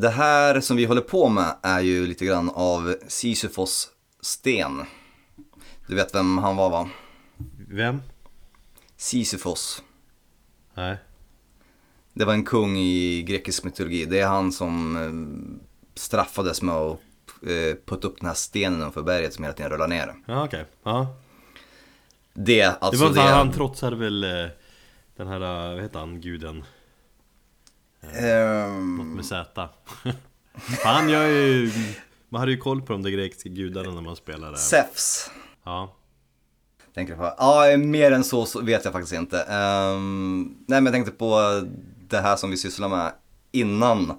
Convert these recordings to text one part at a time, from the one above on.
Det här som vi håller på med är ju lite grann av Sisyfos sten. Du vet vem han var va? Vem? Sisyfos. Nej. Det var en kung i grekisk mytologi. Det är han som eh, straffades med att eh, putta upp den här stenen för berget som hela tiden rullar ner. Ja okej, ja. Det, alltså det var det... han trotsade väl eh, den här, vad heter han, guden? Ehm, Något med Z. Han gör ju... Man hade ju koll på de där grekiska gudarna när man spelade. Zeus. Ja. Tänker på? Ja, mer än så, så vet jag faktiskt inte. Ehm, nej, men jag tänkte på det här som vi sysslar med innan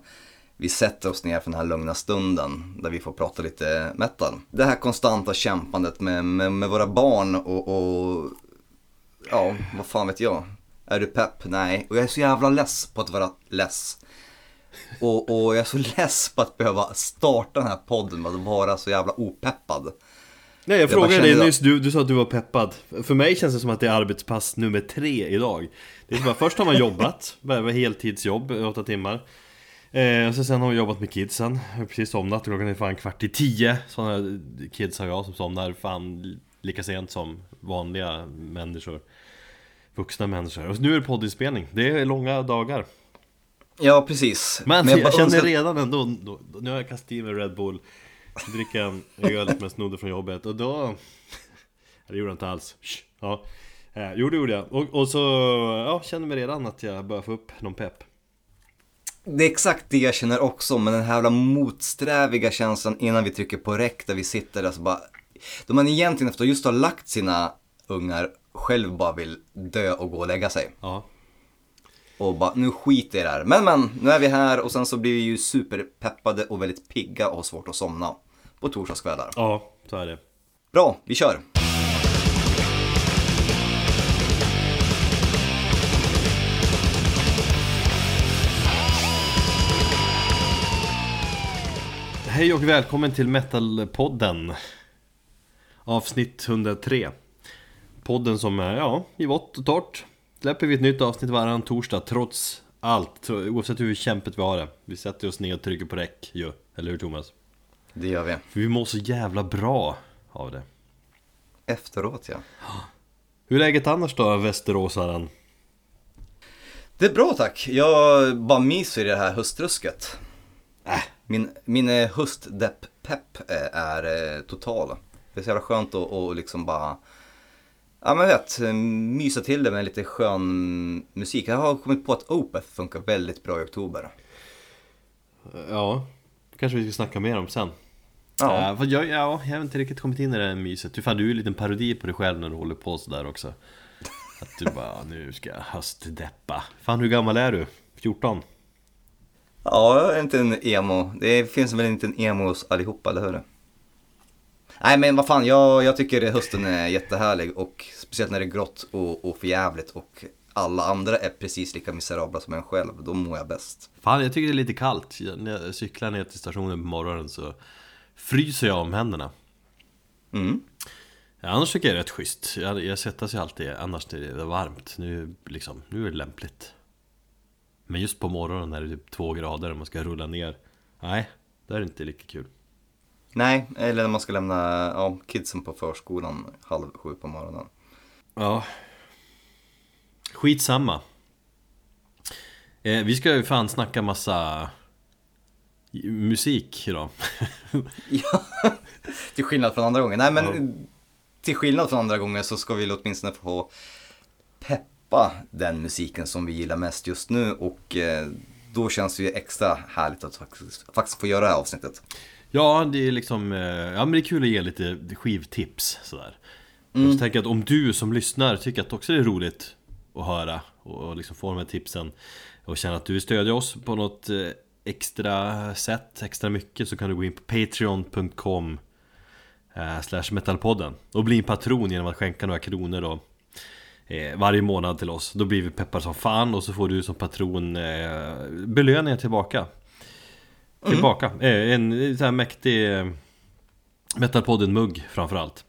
vi sätter oss ner för den här lugna stunden där vi får prata lite metal. Det här konstanta kämpandet med, med, med våra barn och, och ja, vad fan vet jag. Är du pepp? Nej. Och jag är så jävla less på att vara less. Och, och jag är så less på att behöva starta den här podden med att vara så jävla opeppad. Nej jag frågade dig nyss, du, du sa att du var peppad För mig känns det som att det är arbetspass nummer tre idag Det är bara, först har man jobbat, heltidsjobb, åtta timmar eh, och så sen har vi jobbat med kidsen, jag har precis somnat, klockan är fan kvart i tio Sådana kids har jag som somnar fan lika sent som vanliga människor Vuxna människor, och nu är det poddinspelning, det är långa dagar. Ja, precis. Men, jag, bara känner redan ändå, då, då, nu har jag kastat i mig Red Bull. Dricka en öl som jag snodde från jobbet. Och då Det gjorde jag inte alls. Ja. Eh, Jo det gjorde jag. Och, och så ja, känner mig redan att jag börjar få upp någon pepp. Det är exakt det jag känner också, men den här jävla motsträviga känslan innan vi trycker på räck där vi sitter där så bara... Då man egentligen efter att just ha lagt sina ungar själv bara vill dö och gå och lägga sig. Ja Och bara, nu skiter i det här. Men men, nu är vi här och sen så blir vi ju superpeppade och väldigt pigga och har svårt att somna. På torsdagskvällar. Ja, så är det Bra, vi kör! Hej och välkommen till Metalpodden Avsnitt 103 Podden som är, ja, i vått och torrt Släpper vi ett nytt avsnitt varannan torsdag trots allt Oavsett hur kämpigt vi har det Vi sätter oss ner och trycker på räck ju, eller hur Thomas? Det gör vi. För vi mår så jävla bra av det Efteråt ja. Hur är läget annars då, Västeråsaren? Det är bra tack. Jag bara myser i det här höstrusket. Äh. Min, min eh, höstdepp-pepp eh, är eh, total. Det är så jävla skönt att och liksom bara, ja men vet, mysa till det med lite skön musik. Jag har kommit på att Opeth funkar väldigt bra i oktober. Ja, kanske vi ska snacka mer om sen Ja, Ja, för jag, ja, jag har inte riktigt kommit in i det här myset. Du, fan, du är ju en liten parodi på dig själv när du håller på sådär också. Att du bara, nu ska jag höstdeppa. Fan, hur gammal är du? 14? ja jag är inte en emo. Det finns väl inte en emo hos allihopa, eller hur? Nej men vad fan, jag, jag tycker hösten är jättehärlig och speciellt när det är grått och, och förjävligt och alla andra är precis lika miserabla som en själv, då mår jag bäst. Fan, jag tycker det är lite kallt. När jag cyklar ner till stationen på morgonen så fryser jag om händerna. Mm. Ja, annars tycker jag det är rätt schysst. Jag, jag sätter sig alltid, annars när det är varmt. Nu, liksom, nu är det lämpligt. Men just på morgonen när det är typ två grader och man ska rulla ner. Nej, det är inte lika kul. Nej, eller när man ska lämna ja, kidsen på förskolan halv sju på morgonen. Ja Skitsamma eh, Vi ska ju fan snacka massa Musik idag Ja, till skillnad från andra gånger. Nej, men Ja. till skillnad från andra gånger så ska vi åtminstone få peppa den musiken som vi gillar mest just nu och eh, då känns det ju extra härligt att faktiskt, faktiskt få göra det här avsnittet. Ja, det är liksom eh, Ja men det är kul att ge lite skivtips sådär Och så tänker jag att om du som lyssnar tycker att också det är roligt att höra och liksom få de här tipsen och känner att du vill stödja oss på något eh, extra sätt, extra mycket så kan du gå in på patreon.com eh, slash metalpodden och bli en patron genom att skänka några kronor då eh, varje månad till oss. Då blir vi peppar som fan och så får du som patron eh, belöningar tillbaka. Tillbaka. Eh, en sån här mäktig eh, Metalpodden-mugg framförallt.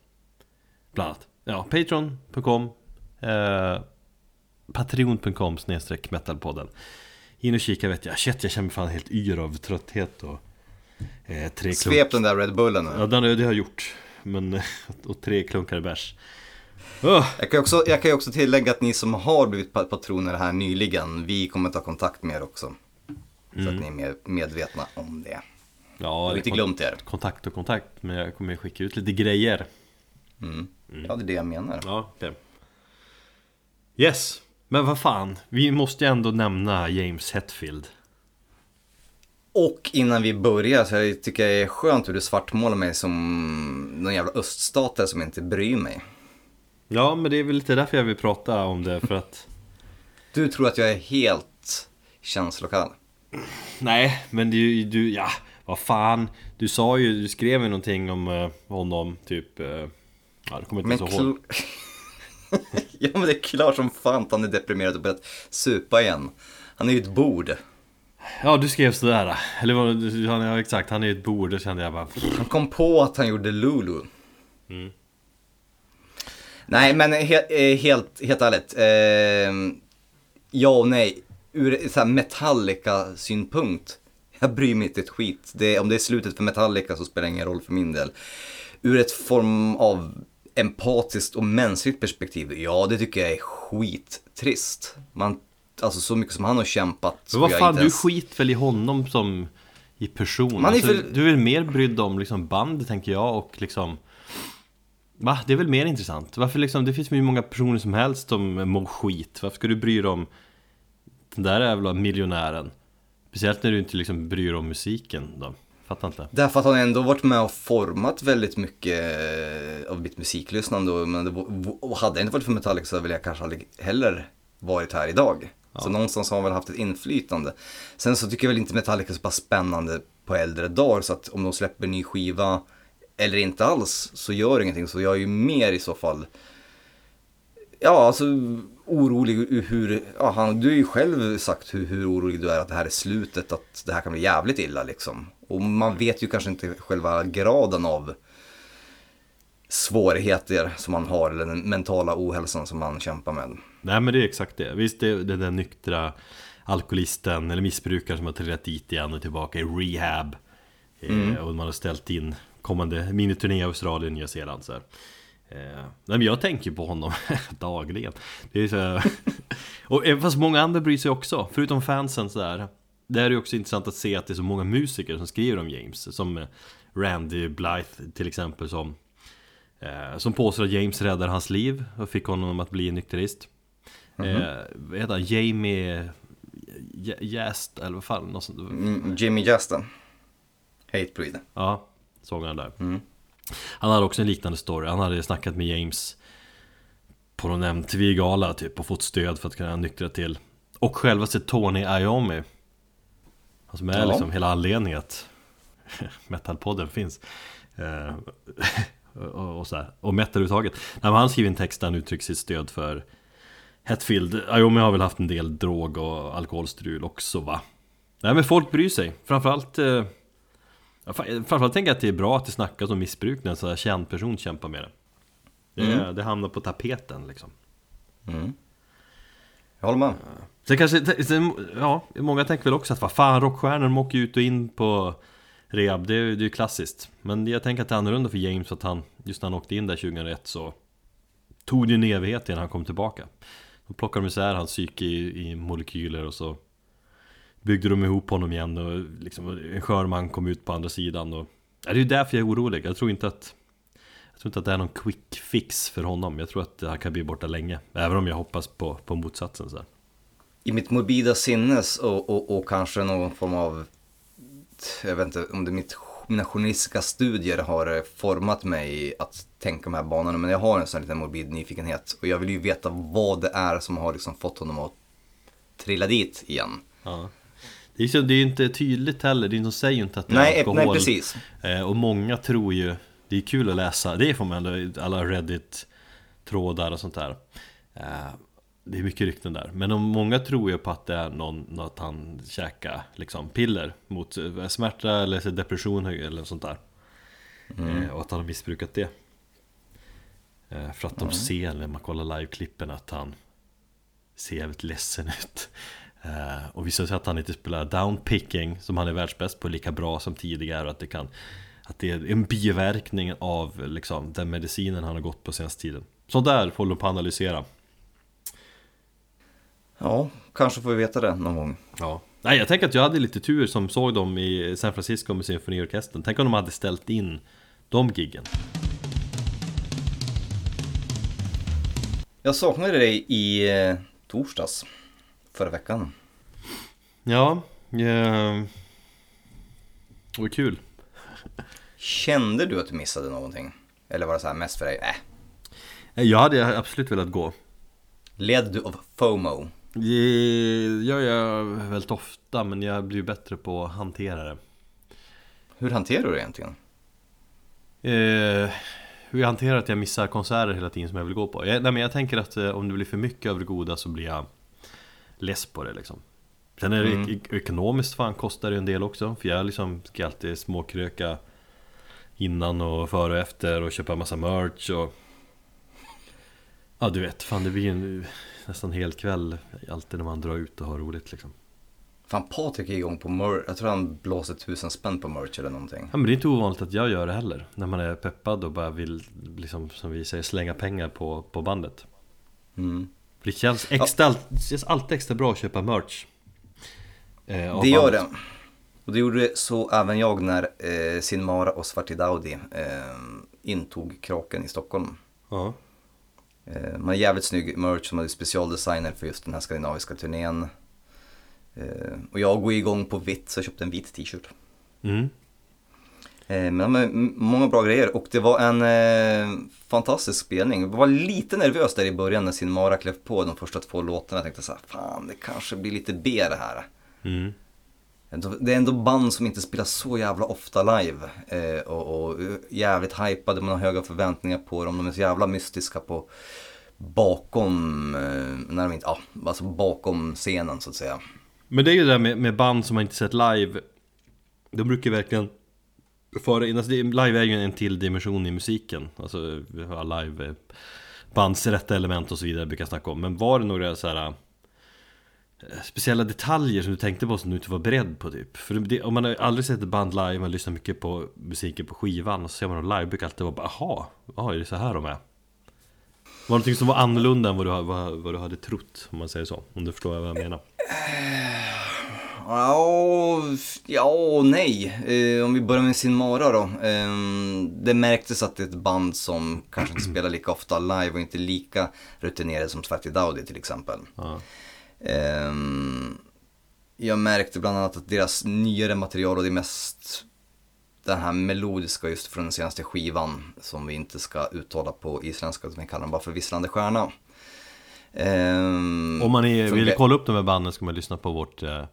Bland annat. Ja, patreon.com eh, Patreon.com snedstreck metalpodden In och kika vet jag, shit jag känner mig fan helt yr av trötthet och eh, tre klunk... Svep den där Red Bullen nu. Ja den, det har jag gjort. Men, och tre klunkar bärs. Oh. Jag kan ju också, jag kan också tillägga att ni som har blivit pa- patroner här nyligen, vi kommer ta kontakt med er också. Så att ni är mer medvetna om det. Ja, Jag har inte glömt er. Kontakt och kontakt, men jag kommer skicka ut lite grejer. Mm. Ja, det är det jag menar. Ja, okej. Yes, men vad fan, vi måste ju ändå nämna James Hetfield. Och innan vi börjar så jag tycker jag det är skönt hur du svartmålar mig som någon jävla öststatare som inte bryr mig. Ja, men det är väl lite därför jag vill prata om det, för att Du tror att jag är helt känslokall. Nej, men du, du, ja, vad fan Du sa ju, du skrev ju någonting om eh, honom, typ eh, Ja, det kommer jag Men, inte så ihåg ja, men det är klart som fan att han är deprimerad och börjat supa igen. Han är ju ett bord. Ja, du skrev sådär Eller vad, ja, exakt, han är ju ett bord, det kände jag bara Han kom på att han gjorde Lulu. Mm. Nej, men he eh, helt, helt ärligt. Eh, ja och nej. Ur så Metallica-synpunkt. Jag bryr mig inte ett skit. Det, om det är slutet för Metallica så spelar det ingen roll för min del. Ur ett form av empatiskt och mänskligt perspektiv, ja det tycker jag är skittrist. Man, alltså så mycket som han har kämpat. Men vad fan, du ens- skit väl i honom som i person? Man är alltså, för- Du är väl mer brydd om liksom band, tänker jag, och liksom Va? Det är väl mer intressant? Varför liksom, det finns ju många personer som helst som mår skit Varför ska du bry dig om den där jävla miljonären? Speciellt när du inte liksom bryr dig om musiken då Fattar inte Därför att han ändå varit med och format väldigt mycket eh, av mitt musiklyssnande. Men det, och hade det inte varit för Metallica så hade jag kanske aldrig heller varit här idag. Så någonstans har han väl haft ett inflytande. Sen så tycker jag väl inte Metallica är så pass spännande på äldre dagar så att om de släpper ny skiva eller inte alls så gör det ingenting. Så jag är ju mer i så fall Ja, alltså orolig ur hur, ja, han, du har ju själv sagt hur, hur orolig du är att det här är slutet, att det här kan bli jävligt illa liksom. Och man vet ju kanske inte själva graden av svårigheter som man har eller den mentala ohälsan som man kämpar med. Nej men det är exakt det Visst det är den nyktra alkoholisten eller missbrukaren som har trillat dit igen och tillbaka i rehab eh, Och man har ställt in kommande miniturné i Australien och Nya Zeeland så här. Eh, men jag tänker på honom dagligen det är så Och även fast många andra bryr sig också, förutom fansen så där. Det är ju också intressant att se att det är så många musiker som skriver om James Som eh, Randy Blythe till exempel som Eh, som påstår att James räddade hans liv och fick honom att bli nykterist. eh, vad heter han? Jamie Jast, eller vad fan? Något sånt. Mm, Jimmy Justin. Hatebreed. Ja, sångaren där. Mm. Han hade också en liknande story. Han hade snackat med James på någon MTV-gala typ och fått stöd för att kunna nyktra till. Och självaste Tony Iommi. Han som är Ja. liksom hela anledningen att Metalpodden finns. Eh, och, och, så här. och metal överhuvudtaget. Nej, han skriver en text där han uttrycker sitt stöd för Hetfield. Iommi har väl haft en del drog och alkoholstrul också va? Nej men folk bryr sig. Framförallt eh, Ja, Framförallt tänker jag att det är bra att det snackas om missbruk när en sån här känd person kämpar med det. Det, det hamnar på tapeten liksom. Mm. Jag håller med. Sen kanske, sen, ja, många tänker väl också att vad fan, rockstjärnor de åker ut och in på rehab, det det är ju klassiskt. Men jag tänker att det är annorlunda för James, att han, just när han åkte in där 2001 så tog det ju en evighet innan han kom tillbaka. Då plockade de isär hans psyke i, i molekyler och så byggde de ihop honom igen och liksom, en skör man kom ut på andra sidan. Och, ja, det är ju därför jag är orolig. Jag tror inte att jag tror inte att det är någon quick fix för honom. Jag tror att han kan bli borta länge. Även om jag hoppas på, på motsatsen. Så här. I mitt morbida sinnes och, och, och kanske någon form av, jag vet inte om det är mitt, mina journalistiska studier har format mig att tänka de här banorna. Men jag har en sån här liten morbid nyfikenhet. Och jag vill ju veta vad det är som har liksom fått honom att trilla dit igen. Ja. Det är ju det är ju inte tydligt heller, det är de säger ju inte att det är Nej, alkohol. nej precis. Eh, Och många tror ju, det är kul att läsa, det får man ändå, alla Reddit-trådar och sånt där. Eh, Det är mycket rykten där. Men om många tror ju på att det är någon, att han käkar liksom piller mot eh, smärta eller depression eller sånt där. Eh, Och att han har missbrukat det. För att de ser när man kollar liveklippen att han ser jävligt ledsen ut. Eh, och visar sig att han inte spelar downpicking som han är världsbäst på lika bra som tidigare och att det kan Att det är en biverkning av liksom, den medicinen han har gått på senaste tiden. Sånt där håller de på att analysera. Ja, kanske får vi veta det någon gång. Ja. Nej jag tänker att jag hade lite tur som såg dem i San Francisco med symfoniorkestern. Tänk om de hade ställt in de giggen. Jag saknade dig i eh, torsdags förra veckan. Ja, eh, det var kul Kände du att du missade någonting? Eller var det så här mest för dig, äh, Eh, Jag hade absolut velat gå led du av FOMO? Det gör jag väldigt ofta men jag blir bättre på att hantera det Hur hanterar du det egentligen? Eh, hur jag hanterar att jag missar konserter hela tiden som jag vill gå på? Jag, nej men jag tänker att eh, om det blir för mycket av det goda så blir jag less på det liksom Sen är det Mm. ek- ekonomiskt fan kostar det en del också För jag liksom ska alltid småkröka Innan och före och efter och köpa massa merch och Ja du vet, fan det blir en nästan hel kväll Alltid när man drar ut och har roligt liksom Fan Patrik är igång på merch, jag tror han blåser tusen spänn på merch eller någonting. Ja men det är inte ovanligt att jag gör det heller När man är peppad och bara vill, liksom som vi säger, slänga pengar på, på bandet Mm. Det känns, extra, det känns alltid extra bra att köpa merch eh, Det gör det. Och det gjorde så även jag när eh, Sinmara och Svartidaudi eh, intog Kraken i Stockholm. Ja. Eh, man har jävligt snygg merch som hade specialdesigner för just den här skandinaviska turnén. Eh, och jag går igång på vitt så jag köpte en vit t-shirt. Mm. Eh, men många bra grejer och det var en eh, fantastisk spelning. Jag var lite nervös där i början när Sinmara klev på de första två låtarna. Jag tänkte så här, fan det kanske blir lite B det här. Mm. Det är ändå band som inte spelar så jävla ofta live. Eh, och, och jävligt hypade, man har höga förväntningar på dem. De är så jävla mystiska på bakom, eh, när de inte, ja, alltså bakom scenen så att säga. Men det är ju det där med, med band som man inte sett live De brukar verkligen föra in, alltså live är ju en till dimension i musiken Alltså vi har live eh, bands rätta element och så vidare brukar jag snacka om Men var det några så här eh, Speciella detaljer som du tänkte på som du inte var beredd på typ? För det, om man har aldrig sett ett band live, man lyssnar mycket på musiken på skivan och så ser man dem live brukar alltid vara bara aha, aha, är det så här de är? Var det någonting som var annorlunda än vad du, vad, vad du hade trott om man säger så? Om du förstår vad jag menar? Eh, Ja, ja och nej. Eh, om vi börjar med Sinmara då. Eh, det märktes att det är ett band som kanske inte spelar lika ofta live och inte lika rutinerade som Svarti Daudi till exempel. Ja. Ehm, jag märkte bland annat att deras nyare material och det mest den här melodiska just från den senaste skivan som vi inte ska uttala på isländska utan vi kallar den bara för Visslande Stjärna. Ehm, Om man är, vill kolla upp de här banden ska man lyssna på vårt eh,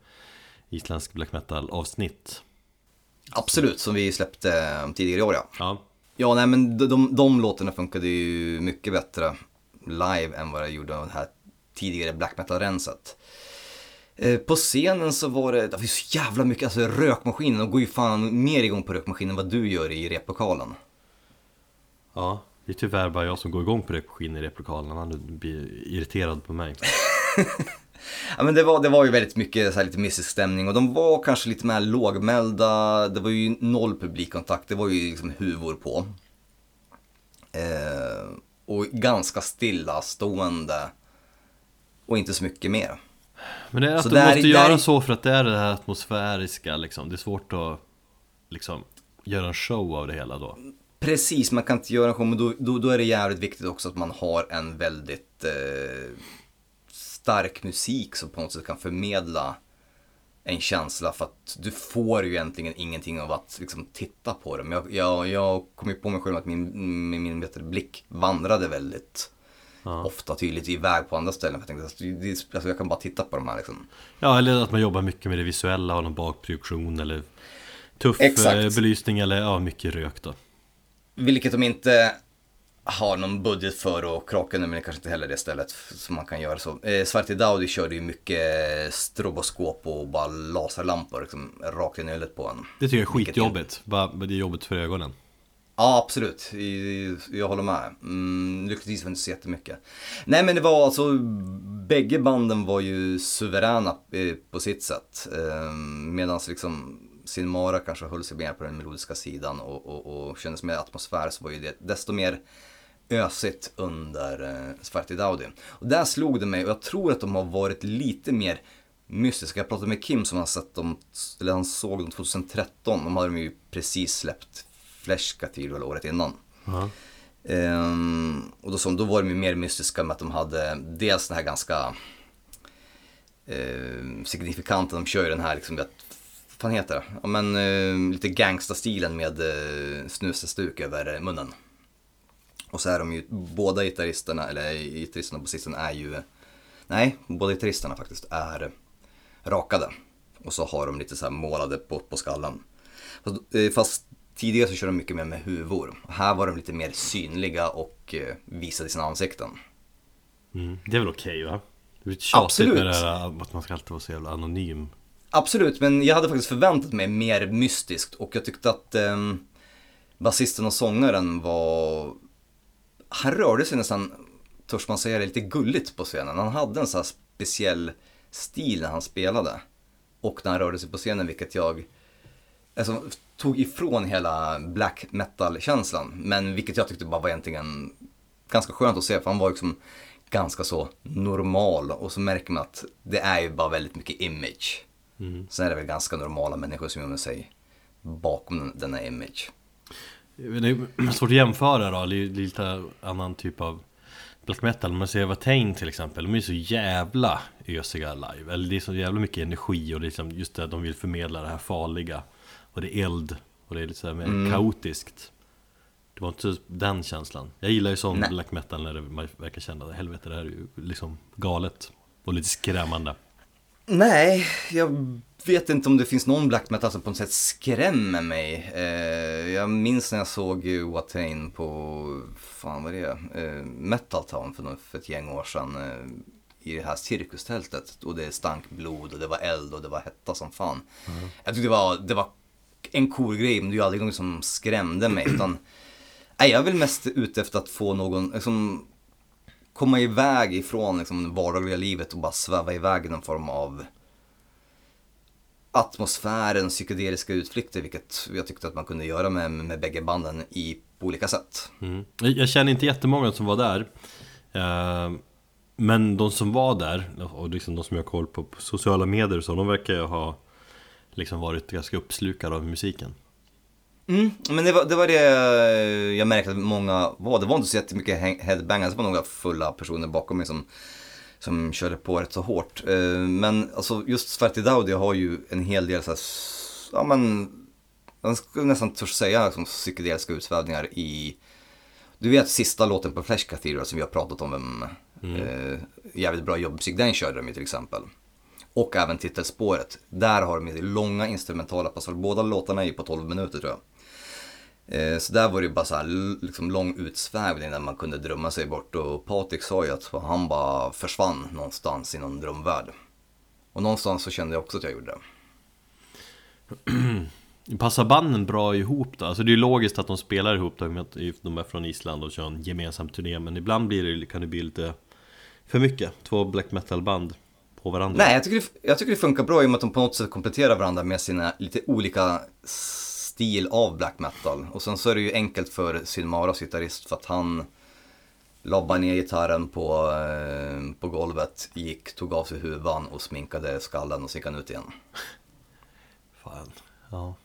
isländsk black metal avsnitt Absolut, som vi släppte eh, tidigare i år ja. Ja, Ja, nej men de, de, de låtarna funkade ju mycket bättre live än vad det gjorde av det här tidigare black metal-renset. Eh, På scenen så var det, det var så jävla mycket, alltså rökmaskinen, de går ju fan mer igång på rökmaskinen än vad du gör i replokalen. ja Det är tyvärr bara jag som går igång på rökmaskinen i replokalen Han blir irriterad på mig Ja men det var, det var ju väldigt mycket så här lite mystisk stämning och de var kanske lite mer lågmälda, det var ju noll publikkontakt, det var ju liksom huvor på. Eh, och ganska stillastående och inte så mycket mer. Men det är att Så de där- måste där- göra så för att det är det här atmosfäriska liksom Det är svårt att liksom göra en show av det hela då Precis, man kan inte göra en show, men då, då, då är det jävligt viktigt också att man har en väldigt eh, stark musik som på något sätt kan förmedla en känsla för att du får ju egentligen ingenting av att liksom titta på det. Men jag, jag, jag kom ju på mig själv att min, min, min du, blick vandrade väldigt Ja. ofta tydligt iväg på andra ställen. För jag tänkte att det, det, alltså jag kan bara titta på de här liksom. Ja, eller att man jobbar mycket med det visuella, har någon bakproduktion eller Tuff Exakt. eh, belysning eller ja, mycket rök då Vilket de inte har någon budget för och Kraken men det kanske inte heller det stället som man kan göra så. Eh, Svarte Daudi körde ju mycket stroboskop och bara laserlampor liksom, rakt i ölet på en. Det tycker jag är skitjobbigt, bara, det är jobbigt för ögonen Ja, absolut. Jag håller med. Mm, lyckligtvis var det inte så jättemycket. Nej, men det var alltså, bägge banden var ju suveräna eh, på sitt sätt. Ehm, Medan liksom Sinmara kanske höll sig mer på den melodiska sidan och, och, och kändes mer atmosfär så var ju det desto mer ösigt under eh, Svarti Daudi. Och där slog det mig och jag tror att de har varit lite mer mystiska. Jag pratade med Kim som har sett dem, eller han såg dem 2013. De hade de ju precis släppt Flash Cathedral året innan. Ja. Ehm, och då, som, då var de ju mer mystiska med att de hade dels den här ganska eh, signifikanta, de kör ju den här liksom, vad fan heter det? Ja men eh, lite gangsta-stilen med eh, snusestuk över munnen. Och så är de ju, båda gitarristerna, eller gitarristerna och basisten är ju, nej, båda gitarristerna faktiskt är rakade. Och så har de lite så här målade på, på skallen. Fast, eh, fast tidigare så körde de mycket mer med huvor. Här var de lite mer synliga och eh, visade sina ansikten. Mm. Det är väl okej va? Det är Absolut. med det här att man ska alltid vara så jävla anonym. Absolut, men jag hade faktiskt förväntat mig mer mystiskt och jag tyckte att eh, basisten och sångaren var... Han rörde sig nästan, törs man säga det, lite gulligt på scenen. Han hade en sån här speciell stil när han spelade. Och när han rörde sig på scenen, vilket jag alltså, tog ifrån hela black metal-känslan. Men vilket jag tyckte bara var egentligen ganska skönt att se, för han var liksom ganska så normal. Och så märker man att det är ju bara väldigt mycket image. Mm. Sen är det väl ganska normala människor som gömmer sig bakom den- denna image. Det är svårt att jämföra då, det är lite annan typ av Black metal, man ser Watain till exempel, de är så jävla ösiga live. Eller det är så jävla mycket energi och det är liksom just det de vill förmedla det här farliga. Och det är eld och det är lite så mer kaotiskt. Det var inte den känslan. Jag gillar ju sån Nej. black metal när det, man verkar känna det Helvete det här är ju liksom galet och lite skrämmande Nej, jag vet inte om det finns någon black metal som på något sätt skrämmer mig. Eh, jag minns när jag såg Watain på, fan vad det är, eh, Metal Town för, för ett gäng år sedan. Eh, I det här cirkustältet. Och det stank blod och det var eld och det var hetta som fan. Jag tyckte det var, det var en cool grej men det är ju aldrig något som skrämde mig. Utan, nej, jag är väl mest ute efter att få någon, liksom, komma iväg ifrån liksom, det vardagliga livet och bara sväva iväg i någon form av atmosfären, psykedeliska utflykter, vilket jag tyckte att man kunde göra med, med bägge banden i, på olika sätt. Mm. Jag känner inte jättemånga som var där Uh... Men de som var där, och liksom de som jag har koll på på sociala medier och så, de verkar ju ha liksom varit ganska uppslukade av musiken Mm, men det var, det var det jag märkte att många var. Det var inte så jättemycket he- headbangers, det var några fulla personer bakom mig som, som körde på rätt så hårt. Eh, Men alltså just Svarti Daudi har ju en hel del så här, ja men, jag skulle nästan törs säga liksom, psykedeliska utsvävningar i du vet sista låten på Flash Cathedral som vi har pratat om, vem, eh, jävligt bra jobbmusik, den körde de ju till exempel. Och även titelspåret. Där har de långa instrumentala passager. Båda låtarna är ju på 12 minuter tror jag. Eh, Så där var det bara så här liksom lång utsvävning där man kunde drömma sig bort. Och Patrik sa ju att han bara försvann någonstans i någon drömvärld. Och någonstans så kände jag också att jag gjorde det. Passar banden bra ihop då? Alltså det är ju logiskt att de spelar ihop då, med att de är från Island och kör en gemensam turné Men ibland blir det, kan det bli lite för mycket, två black metal band på varandra Nej, jag tycker, det, jag tycker det funkar bra i och med att de på något sätt kompletterar varandra med sina lite olika stil av black metal. Och sen så är det ju enkelt för Silmaras gitarrist för att han lobbade ner gitarren på, eh, på golvet, gick, tog av sig huvan och sminkade skallen och så gick han ut igen. Fan, ja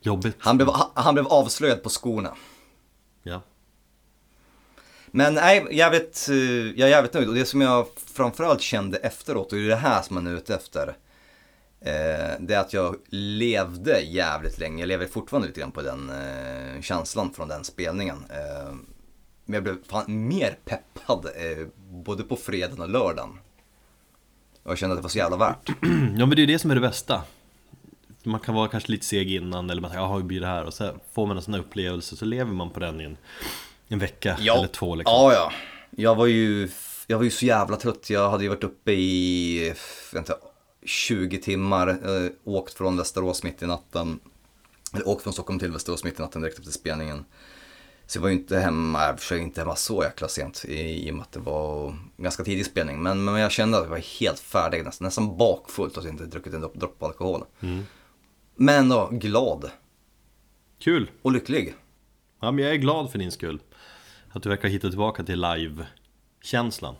Jobbigt Han blev, han, han blev avslöjad på skorna. Ja Men nej, jävligt, eh, jag är jävligt nöjd och det som jag framförallt kände efteråt och det är det här som man är ute efter. Eh, det är att jag levde jävligt länge, jag lever fortfarande lite grann på den eh, känslan från den spelningen. Eh, men jag blev fan mer peppad eh, både på fredagen och lördagen. Och jag kände att det var så jävla värt. Ja men det är ju det som är det bästa Man kan vara kanske lite seg innan eller man tänker jaha hur blir det här? Och så får man en sån här upplevelse så lever man på den i en, en vecka eller två liksom Ja, ja. Jag var ju, jag var ju så jävla trött. Jag hade ju varit uppe i, inte, 20 timmar, eh, åkt från Västerås mitt i natten. eller åkt från Stockholm till Västerås mitt i natten direkt efter spelningen. Så jag var ju inte hemma, jag försökte inte hemma så jäkla sent i, i och med att det var ganska tidig spelning. Men, men jag kände att jag var helt färdig, nästan, nästan bakfullt och inte druckit en droppe dropp alkohol. Mm. Men då, glad Kul! och lycklig. Ja, men jag är glad för din skull. Att du verkar hitta tillbaka till live-känslan.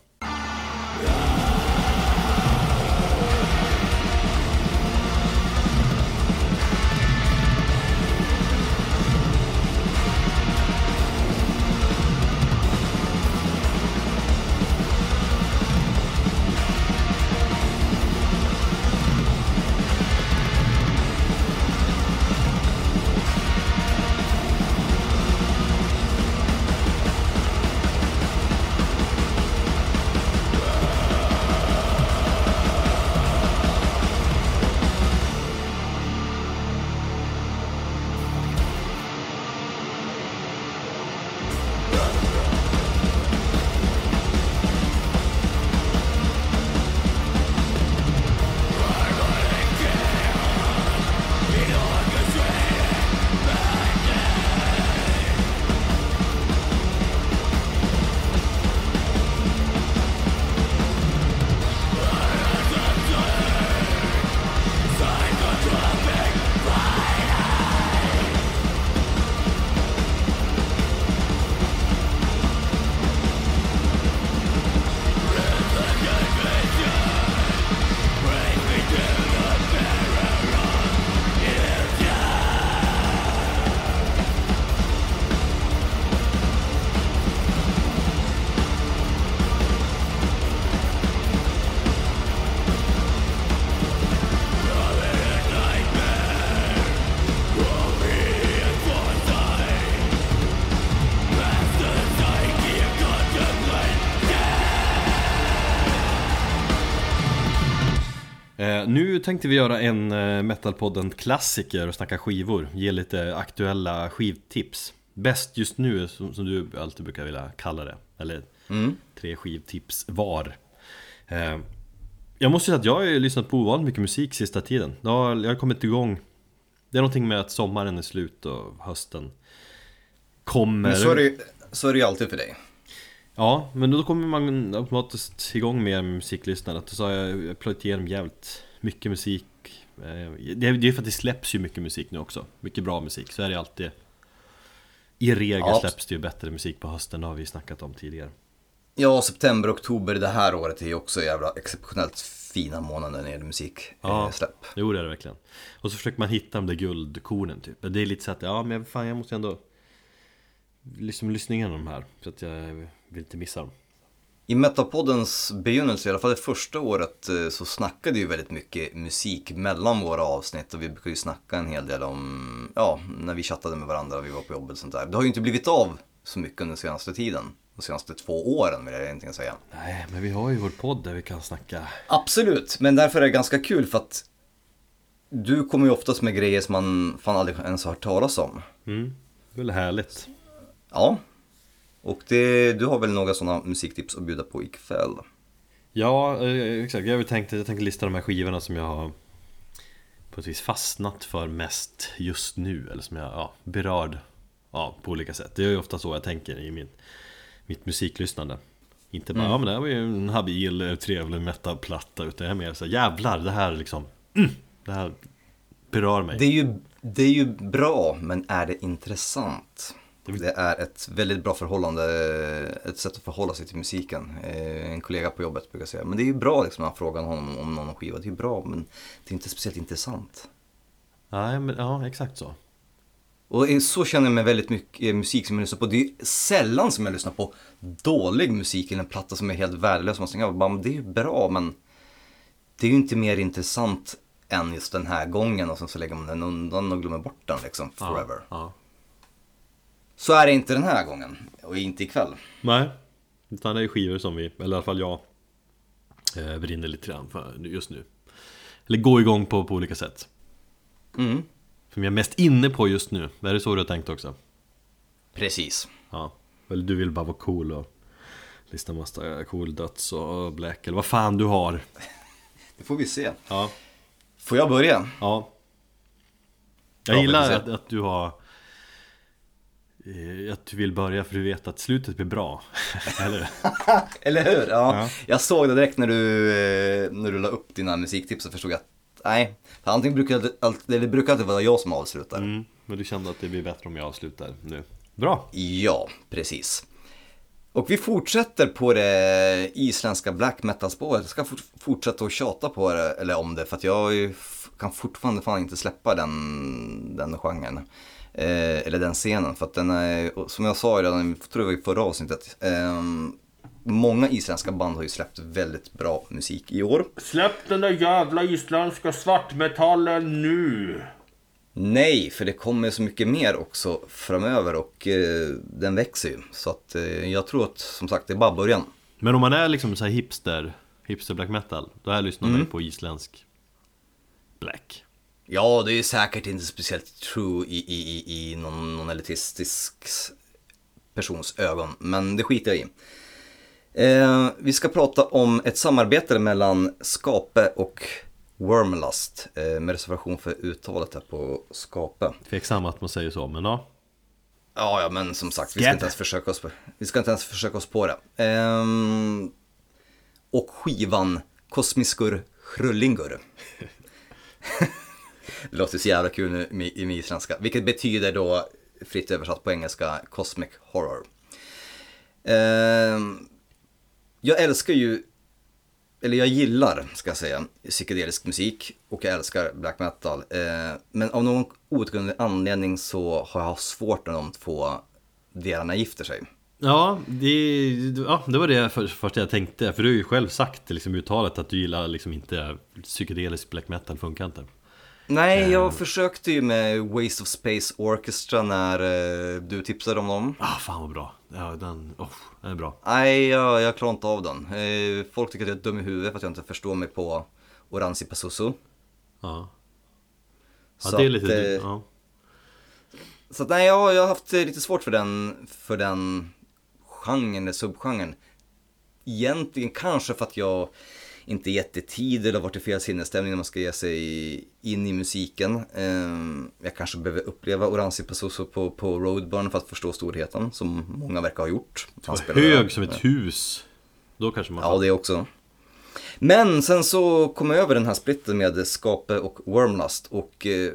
Nu tänkte vi göra en eh, Metalpodden klassiker och snacka skivor. Ge lite aktuella skivtips. Bäst just nu, som, som du alltid brukar vilja kalla det. Eller Mm. tre skivtips var. Eh, Jag måste säga att jag har ju lyssnat på ovanligt mycket musik sista tiden. Jag har, jag har kommit igång. Det är någonting med att sommaren är slut och hösten kommer. Men så är, det, ju- så är det ju alltid för dig. Ja, men då kommer man automatiskt igång mer med musiklyssnandet så har jag jag plöjt igenom jävligt mycket musik Eh, Det är är för att det släpps ju mycket musik nu också Mycket bra musik, så är det alltid I regel Ja. släpps det ju bättre musik på hösten, det har vi snackat om tidigare Ja, september, oktober det här året är ju också jävla exceptionellt fina månader när det gäller musiksläpp. Ja. Eh, släpp. Jo det är det verkligen Och så försöker man hitta de där guldkornen typ Det är lite så att, ja men fan jag måste ändå Liksom lyssna igenom de här Så att jag vill inte missa dem I Metapoddens begynnelse, i alla fall det första året, eh, så snackade vi väldigt mycket musik mellan våra avsnitt och vi brukade ju snacka en hel del om, ja, när vi chattade med varandra och vi var på jobbet och sånt där. Det har ju inte blivit av så mycket under senaste tiden. De senaste två åren vill jag egentligen säga. Nej men vi har ju vår podd där vi kan snacka Absolut, men därför är det ganska kul för att du kommer ju oftast med grejer som man fan aldrig ens har hört talas om. Mm, det är väl härligt Ja, och det, du har väl några sådana musiktips att bjuda på ikväll? Ja, eh, exakt. Jag tänkte, jag tänkte lista de här skivorna som jag har på ett vis fastnat för mest just nu Eller som jag ja, berörd ja, på olika sätt Det är ju ofta så jag tänker i min, mitt musiklyssnande Inte bara, ja men det här var ju en habil, eh, trevlig metalplatta Utan jag är mer så här, jävlar det här liksom mm, Det här berör mig Det är, ju, det är ju bra, men är det intressant? Det är ett väldigt bra förhållande, ett sätt att förhålla sig till musiken. Eh, En kollega på jobbet brukar säga, men det är ju bra liksom när han frågar honom om någon skiva. Det är ju bra, men det är inte speciellt intressant. Nej, men ja, exakt så Och så känner jag med väldigt mycket eh, musik som jag lyssnar på. Det är sällan som jag lyssnar på dålig musik eller en platta som är helt värdelös. Man tänker, bara, det är ju bra, men det är ju inte mer intressant än just den här gången och sen så lägger man den undan och glömmer bort den liksom forever. Ja, ja. Så är det inte den här gången och inte ikväll. Nej, utan det är skivor som vi, eller i alla fall jag eh, brinner lite grann för just nu Eller går igång på på olika sätt Mm, Som jag är mest inne på just nu, är det så du har tänkt också? precis. Ja, eller du vill bara vara cool och Lista massa cool döds och black eller vad fan du har Det får vi se. Ja, Får jag börja? ja, Jag Ja, gillar att, att du har eh, Att du vill börja för du vet att slutet blir bra Eller? Eller hur? Ja. Ja. Jag såg det direkt när du, eh, när du la upp dina musiktips och förstod jag att nej, antingen brukar det, det brukar alltid vara jag som avslutar. Mm, men du kände att det blir bättre om jag avslutar nu Bra! Ja, precis. Och vi fortsätter på det isländska black metal-spåret. Jag ska fort- fortsätta att tjata på det, eller om det, för att jag kan fortfarande fan inte släppa den, den genren. Eh, eller den scenen, för att den är, som jag sa redan, jag tror det var i förra avsnittet, eh, många isländska band har ju släppt väldigt bra musik i år. Släpp den där jävla isländska svartmetallen nu! Nej, för det kommer så mycket mer också framöver och eh, den växer ju. Så att eh, jag tror att, som sagt, det är bara början. Men om man är liksom så här hipster, hipster black metal Då här lyssnar man ju på isländsk black Ja, det är säkert inte speciellt true i, i, i, i någon, någon elitistisk persons ögon, men det skiter jag i. Eh, vi ska prata om ett samarbete mellan Skape och Wormlust, eh, med reservation för uttalet här på Skape. Tveksam att man säger så, men ja Ja, ja, men som sagt, vi ska inte ens försöka oss på, vi ska inte ens försöka oss på det. Ehm, och skivan Kosmiskur Hrullingur. det låter så jävla kul nu i min isländska. Vilket betyder då, fritt översatt på engelska, Cosmic Horror. Ehm, jag älskar ju, eller jag gillar, ska jag säga, psykedelisk musik och jag älskar black metal. Ehm, men av någon outgrundlig anledning så har jag svårt när de två delarna gifter sig. Ja, det, ja, det var det för, första jag tänkte För du har ju själv sagt liksom, uttalet att du gillar liksom inte psykedelisk black metal funkar inte Nej, jag försökte ju med Waste of Space Orchestra när eh, du tipsade om dem. Ah, fan vad bra! Ja, den, oh, den är bra Nej, jag, jag klarar inte av den. Eh, folk tycker att jag är dum i huvudet för att jag inte förstår mig på Oranzi Pasusu. Ja, ja Så det är att, lite... eh, ja. Så att, nej, jag, jag har haft lite svårt för den, för den genren, eller subgenren. Egentligen kanske för att jag inte gett det tid eller varit i fel sinnesstämning när man ska ge sig in i musiken. Ehm, jag kanske behöver uppleva Oranzi Pasuso på, på Roadburn för att förstå storheten, som många verkar ha gjort. Han spelar där. Hög som ett hus Då kanske man Ja, det också. Men sen så kom jag över den här splitten med Skape och Wormlust och eh,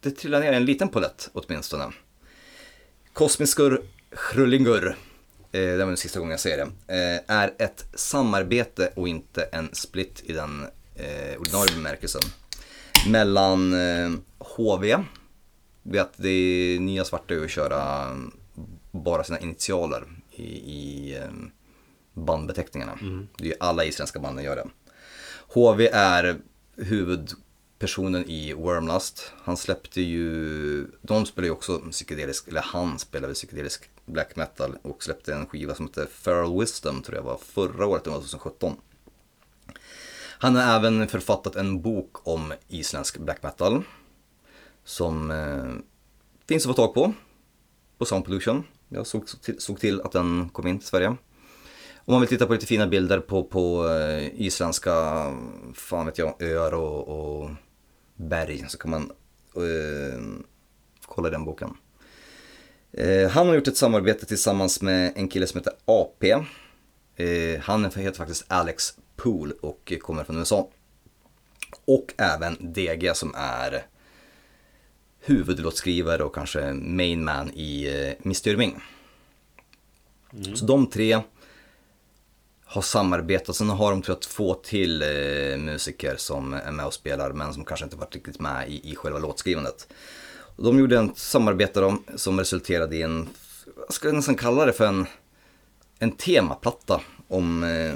det trillade ner en liten polett åtminstone. Kosmiskur Hrullingur, eh, det var den sista gången jag säger det, eh, är ett samarbete och inte en split i den eh, ordinarie bemärkelsen. Mellan eh, HV, vet det nya svarta är att köra bara sina initialer i, i eh, bandbeteckningarna. Det är ju alla isländska banden gör det. HV är huvudpersonen i Wormlust. Han släppte ju, de spelar ju också psykedelisk, eller han spelar väl psykedelisk black metal och släppte en skiva som heter Feral Wisdom tror jag var förra året, det var 2017. Han har även författat en bok om isländsk black metal. Som eh, finns att få tag på. På Sound Pollution. Jag såg, såg till, såg till att den kom in till Sverige. Om man vill titta på lite fina bilder på, på eh, isländska, fan vet jag, öar och, och berg så kan man eh, kolla den boken. Eh, han har gjort ett samarbete tillsammans med en kille som heter AP. Eh, han heter faktiskt Alex Poole och kommer från USA. Och även DG som är huvudlåtskrivare och kanske main man i eh, Mistyrming. Så de tre har samarbetat. Sen har de tror jag två till musiker som är med och spelar men som kanske inte varit riktigt med i, i själva låtskrivandet. De gjorde en samarbete de, som resulterade i en, vad ska jag nästan kalla det för en, en temaplatta om eh,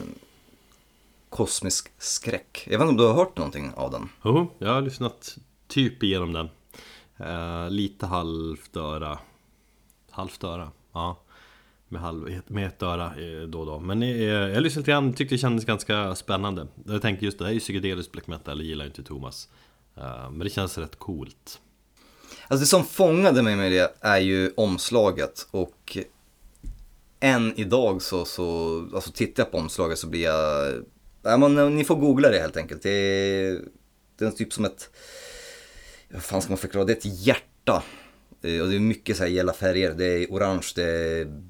kosmisk skräck. Jag vet inte om du har hört någonting av den? Jo, jag har lyssnat typ igenom den. Eh, Lite halvt öra. Halvt öra, ja. Med, halv, med ett öra eh, då och då. Men eh, jag lyssnade lite grann, tyckte det kändes ganska spännande. Jag tänkte just det, det här är ju psykedelisk black metal, det gillar inte Thomas. Eh, Men det känns rätt coolt. Alltså det som fångade mig med det är ju omslaget och än idag så, så alltså tittar jag på omslaget så blir jag, ja, men, eh, ni får googla det helt enkelt. Det är, det är typ som ett, Vad fan ska man förklara? Det är ett hjärta. Eh, och det är mycket så här gälla färger. Det är orange, det är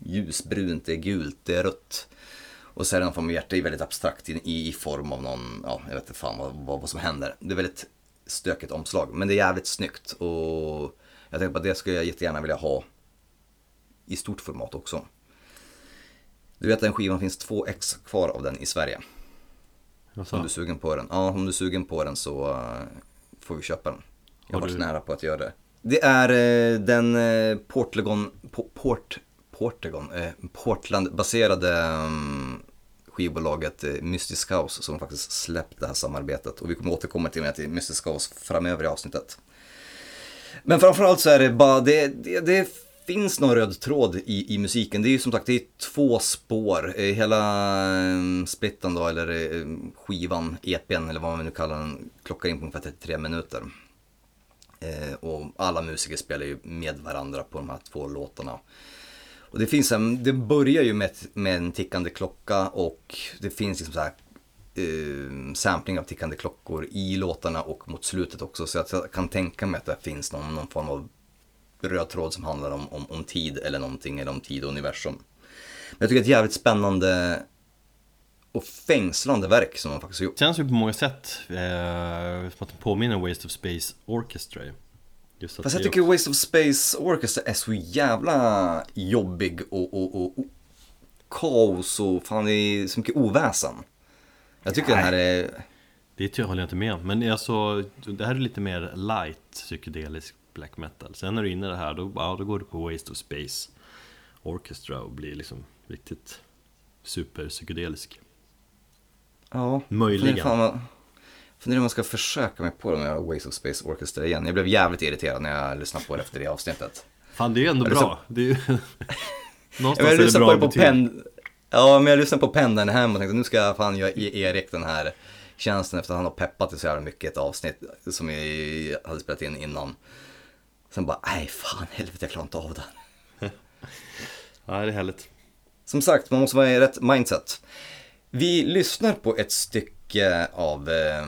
ljusbrunt, det är gult, det är rött. Och så är det någon form av hjärta, det är väldigt abstrakt i, i form av någon, ja jag vet inte fan vad, vad, vad som händer. Det är väldigt stökigt omslag, men det är jävligt snyggt. Och jag tänker på att det skulle jag jättegärna vilja ha i stort format också. Du vet att den skivan finns två ex kvar av den i Sverige. Alltså, Om du är sugen på den. Ja, om du är sugen på den så eh, får vi köpa den. Jag har varit du- nära på att göra det. Det är eh, den eh, Portlagon, po, Port, Portagon, eh, Portland-baserade mm, skivbolaget eh, Mystisk House som faktiskt släppt det här samarbetet. Och vi kommer återkomma till, till Mystisk House framöver i avsnittet. Men framförallt så är det bara, det, det, det finns någon röd tråd i, i musiken. Det är ju som sagt, det är två spår. Eh, hela eh, splitten då, eller skivan, EPn eller vad man nu kallar den, klockar in på ungefär 33 minuter. Och alla musiker spelar ju med varandra på de här två låtarna. Och det finns en, det börjar ju med, med en tickande klocka och det finns liksom så här eh, sampling av tickande klockor i låtarna och mot slutet också. Så jag kan tänka mig att det finns någon, någon form av röd tråd som handlar om, om, om tid eller någonting, eller om tid och universum. Men jag tycker det är ett jävligt spännande och fängslande verk som de faktiskt har gjort. känns ju på många sätt eh, som att det påminner om Waste of Space Orchestra. Just Fast jag tycker Waste of Space Orchestra är så jävla jobbig och, och, och, och kaos och fan det är så mycket oväsen. Jag tycker den här är, Det håller jag inte med om, men alltså, det här är lite mer light psykedelisk black metal Sen när du är inne i det här, då, ja, då går du på Waste of Space Orchestra och blir liksom riktigt super psykedelisk ja. Möjligen. Fan Funderar om jag ska försöka mig på den här Waste of Space Orchestra igen. Jag blev jävligt irriterad när jag lyssnade på det efter det avsnittet. Fan det är ju ändå bra, det är ju... Ja, Någonstans är jag det bra på det på pen... Ja, men jag lyssnade på pendeln hem och tänkte nu ska jag fan göra E- Erik den här tjänsten efter att han har peppat det så jävla mycket i ett avsnitt som vi hade spelat in innan. Sen bara, nej fan helvete jag klarar inte av det. Ja, det är härligt Som sagt, man måste vara i rätt mindset. Vi lyssnar på ett stycke av eh,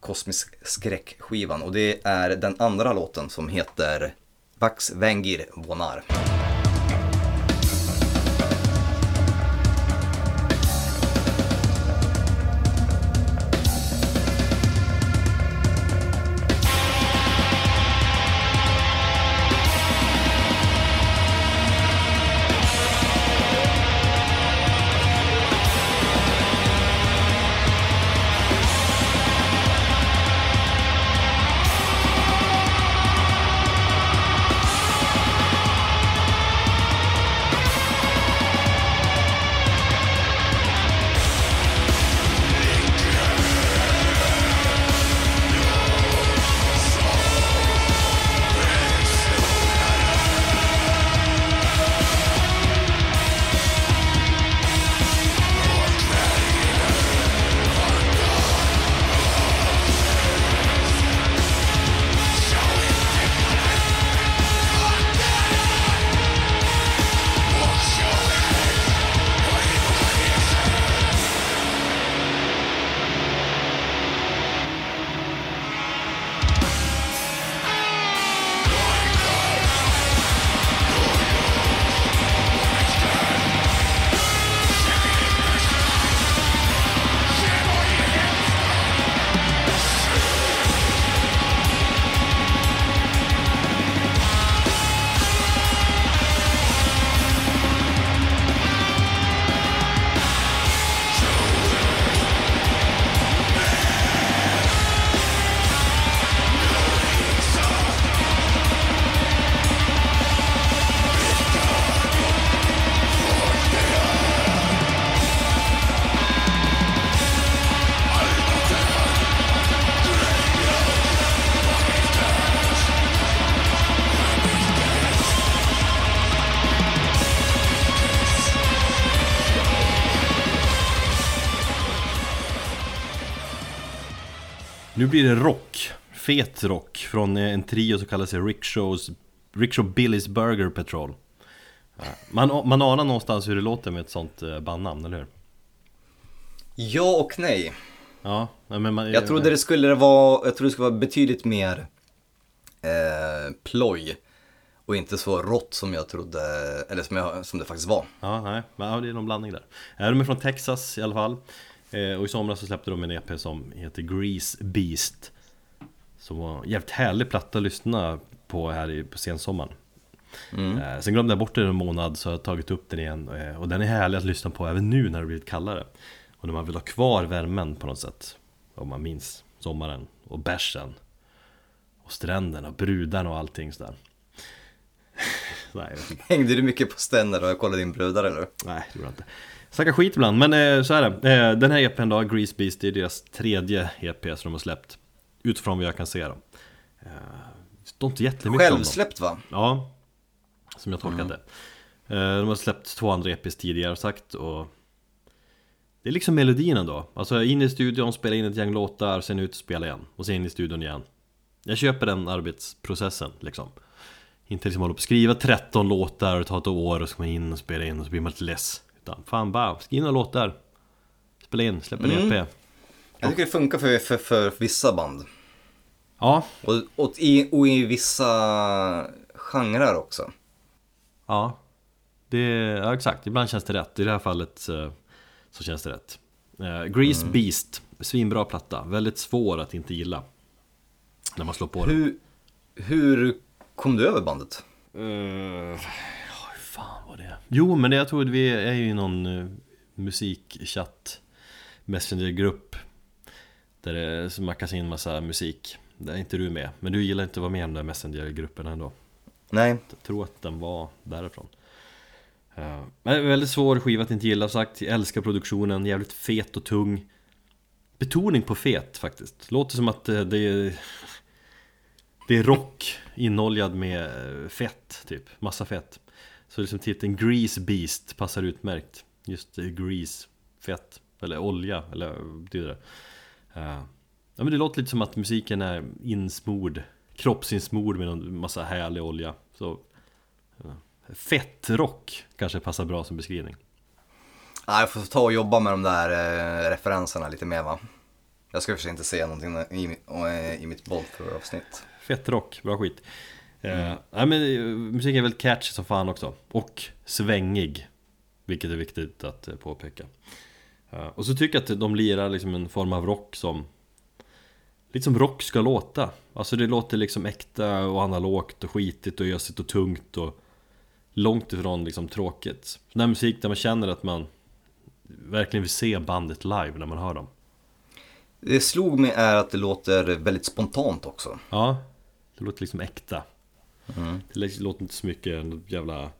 Kosmisk skräckskivan och det är den andra låten som heter Vax Vengir Vonar. Nu blir det rock, fet rock från eh, en trio som kallar sig Rickshaws Rickshaw Billy's Burger Patrol man, man anar någonstans hur det låter med ett sånt eh, bandnamn, eller hur? Ja och nej. Ja, men man, Jag trodde det skulle vara, jag trodde det skulle vara betydligt mer eh, ploj. Och inte så rått som jag trodde, eller som, jag, som det faktiskt var. Ja, nej, men det är någon blandning där. De är från Texas i alla fall. Eh, Och i somras så släppte de en EP som heter Grease Beast. Som var en jävligt härlig platta att lyssna på här i, på sensommaren. Eh, Sen glömde jag bort den en månad så jag har tagit upp den igen. eh, Och den är härlig att lyssna på även nu när det blivit kallare. Och när man vill ha kvar värmen på något sätt. Om man minns sommaren och bärsen. Och stränderna och brudarna och allting sådär. Nej. Hängde du mycket på ständer och kollade din brudar eller? Nej, det gjorde jag inte. Snackar skit ibland, men eh, så är det. Eh, den här EPn då, Grease Beast, det är deras tredje EP som de har släppt. Utifrån vad jag kan se då. Eh, står inte jättemycket. Självsläppt va? Ja, som jag tolkat det. Eh, De har släppt två andra EPs tidigare sagt och Det är liksom melodin ändå. Alltså in i studion, spela in ett gäng låtar, sen ut och spela igen. Och sen in i studion igen. Jag köper den arbetsprocessen liksom. Inte liksom hålla på och skriva 13 låtar och tar ett år och så ska man in och spela in och så blir man lite less. Utan fan bara, skriv några låtar. Spela in, släpp en Mm. EP. Jag tycker det funkar för, för, för vissa band. Ja, Och, och, i, och i vissa genrer också. Ja, det, ja exakt, ibland känns det rätt. I det här fallet eh, så känns det rätt. Eh, Grease Beast, svinbra platta. Väldigt svår att inte gilla. När man slår på den. Hur, hur kom du över bandet? Uh, hur var det? Jo, men det, jag tror att vi är ju i någon uh, musikchatt Messengergrupp Där det smackas in massa musik. Där är inte du med, men du gillar inte att vara med i de där Messengergrupperna ändå. Nej, Jag tror att den var därifrån. Uh, Men väldigt svår skiva att inte gilla sagt. Jag älskar produktionen, jävligt fet och tung. Betoning på fet faktiskt. Låter som att eh, det är Det är rock inoljad med eh, fett typ, massa fett Så liksom titeln Grease Beast passar utmärkt Just eh, grease, fett, eller olja, eller betyder det? Eh, Ja men det låter lite som att musiken är insmord Kroppsinsmord med en massa härlig olja Så eh, Fettrock kanske passar bra som beskrivning Nej, jag får ta och jobba med de där eh, referenserna lite mer va. Jag ska försöka inte säga någonting i, mitt- i mitt Boltthrower-avsnitt. Fettrock, bra skit eh, Nej men eh, musiken är väldigt catchy som fan också. Och svängig Vilket är viktigt att eh, påpeka. Eh, Och så tycker jag att de lirar liksom en form av rock som Lite som rock ska låta. Alltså det låter liksom äkta och analogt och skitigt och ösigt och tungt och Långt ifrån liksom tråkigt. Sån här musik där man känner att man Verkligen vill se bandet live när man hör dem. Det slog mig är att det låter väldigt spontant också. Ja, det låter liksom äkta det låter inte så mycket något jävla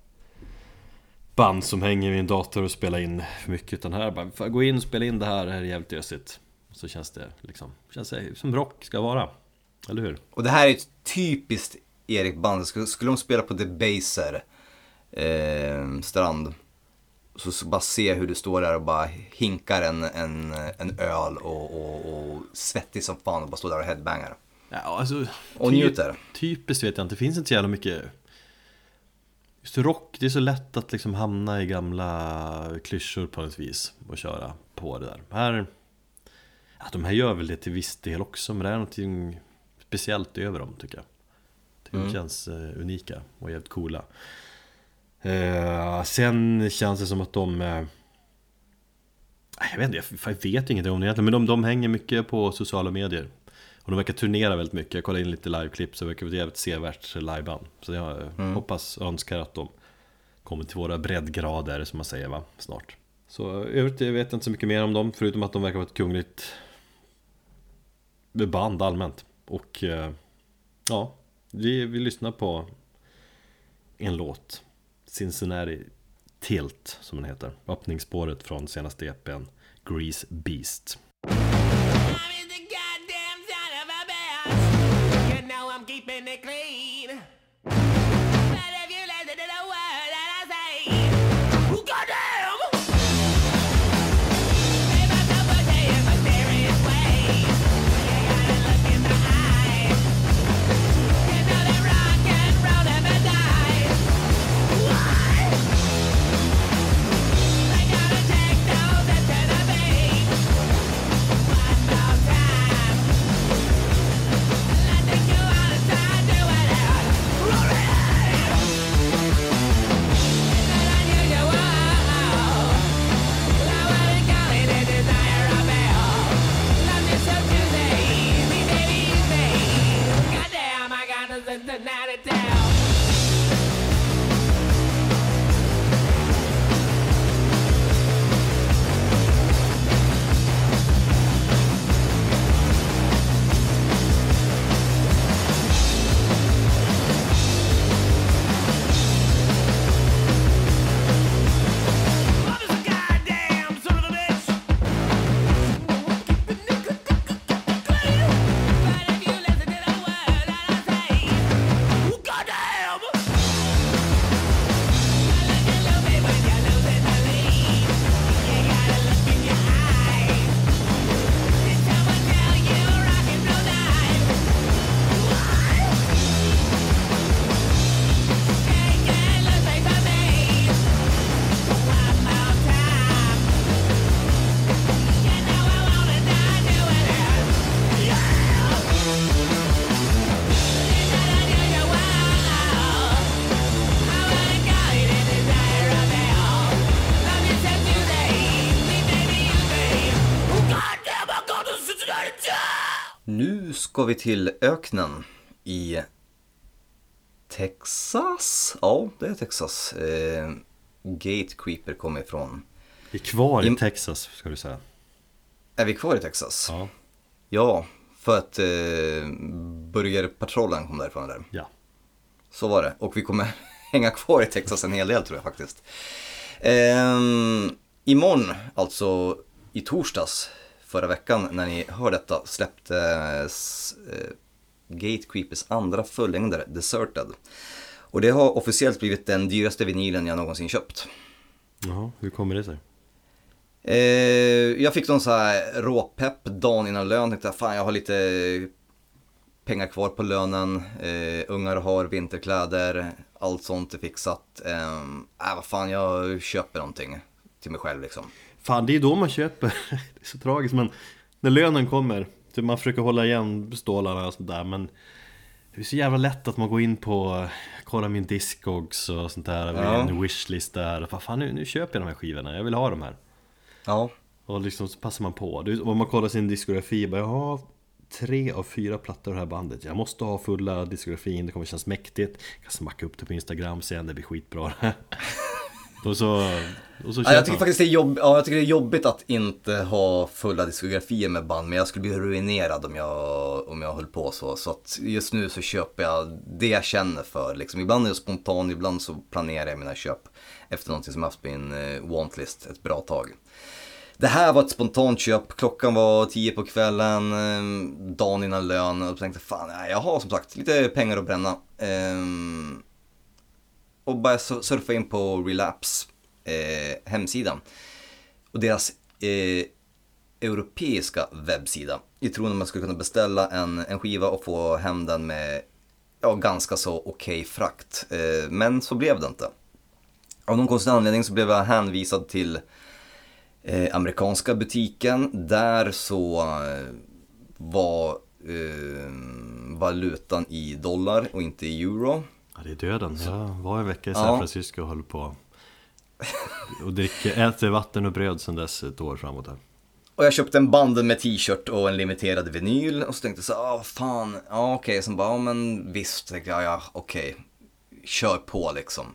band som hänger vid en dator och spelar in för mycket Utan här bara, gå in och spela in det här, det här är jävligt ösigt Så känns det liksom, känns det som rock ska vara Eller hur? Och det här är ett typiskt Erik-band. Skulle, skulle de spela på Debaser eh, strand. Så, så bara se hur du står där och bara hinkar en, en, en öl och, och, och svettig som fan och bara står där och headbangar. Ja, alltså Och njuter. Typiskt vet jag inte, det finns inte så jävla mycket Just rock, det är så lätt att liksom hamna i gamla klyschor på något vis och köra på det där. Här Ja, de här gör väl det till viss del också, men det är någonting speciellt över dem tycker jag. De känns eh, unika och jävligt coola. Eh, Sen känns det som att de eh, Jag vet inte, jag, jag vet ingenting om det egentligen, men de, de hänger mycket på sociala medier och de verkar turnera väldigt mycket, jag kollade in lite liveklipp så det verkar vara ett jävligt sevärt liveband. Så jag eh, hoppas önskar att de kommer till våra breddgrader som man säger va, snart. Så övrigt jag vet jag inte så mycket mer om dem förutom att de verkar vara ett kungligt band allmänt. Och eh, ja, vi, vi lyssnar på en låt. Cincinnati Tilt som den heter. Öppningsspåret från senaste EPn Grease Beast ska vi till öknen i Texas. Ja, det är Texas. Eh, Gate Creeper kommer ifrån. Vi är kvar i Im- Texas, ska du säga. Är vi kvar i Texas? Ja. Ja, för att eh, Burgerpatrollen kom därifrån där. Ja. Så var det. Och vi kommer hänga kvar i Texas en hel del tror jag faktiskt. Ehm, imorgon, alltså i torsdags förra veckan när ni hör detta släpptes eh, Gate Creepers andra fullängdare, Deserted. Och det har officiellt blivit den dyraste vinylen jag någonsin köpt. Jaha, hur kommer det sig? Eh, jag fick någon så här råpepp dagen innan lön. Tänkte fan jag har lite pengar kvar på lönen. Eh, ungar har vinterkläder. Allt sånt är fixat. Eh, äh, vad fan jag köper någonting till mig själv liksom. Fan, det är då man köper. Det är så tragiskt, men när lönen kommer, typ man försöker hålla igen stålarna och sånt där, men det är så jävla lätt att man går in på, kollar min Discogs och sånt där, Ja. en wishlist där, vad fan nu, nu köper jag de här skivorna, jag vill ha de här. Ja, Och liksom så passar man på. Det Om man kollar sin diskografi, bara jag har tre av fyra plattor av det här bandet. Jag måste ha fulla diskografin, det kommer kännas mäktigt. Jag kan smacka upp det på Instagram sen, det blir skitbra. och så, och så Ja, jag tycker faktiskt det är, jobb, ja, jag tycker det är jobbigt att inte ha fulla diskografier med band, men jag skulle bli ruinerad om jag, om jag höll på så. Så att just nu så köper jag det jag känner för. Liksom. Ibland är jag spontan, ibland så planerar jag mina köp efter någonting som jag haft på min eh, wantlist ett bra tag. Det här var ett spontant köp, klockan var 10 på kvällen, eh, dagen innan lön och jag tänkte fan, jag har som sagt lite pengar att bränna. Ehm, och bara surfa in på Relapse eh, hemsida. Och deras eh, europeiska webbsida. I tron att man skulle kunna beställa en, en skiva och få hem den med ja, ganska så okej frakt. Eh, men så blev det inte. Av någon konstig anledning så blev jag hänvisad till eh, amerikanska butiken. Där så eh, var eh, valutan i dollar och inte i euro. Ja, det är döden. Jag var en vecka i Ja. San Francisco och höll på och dricker, äter vatten och bröd sedan dess ett år framåt här. Och jag köpte en band med t-shirt och en limiterad vinyl och så tänkte jag så ah fan, ja okej, sen bara, ja men visst, tänkte jag, ja okej, kör på liksom.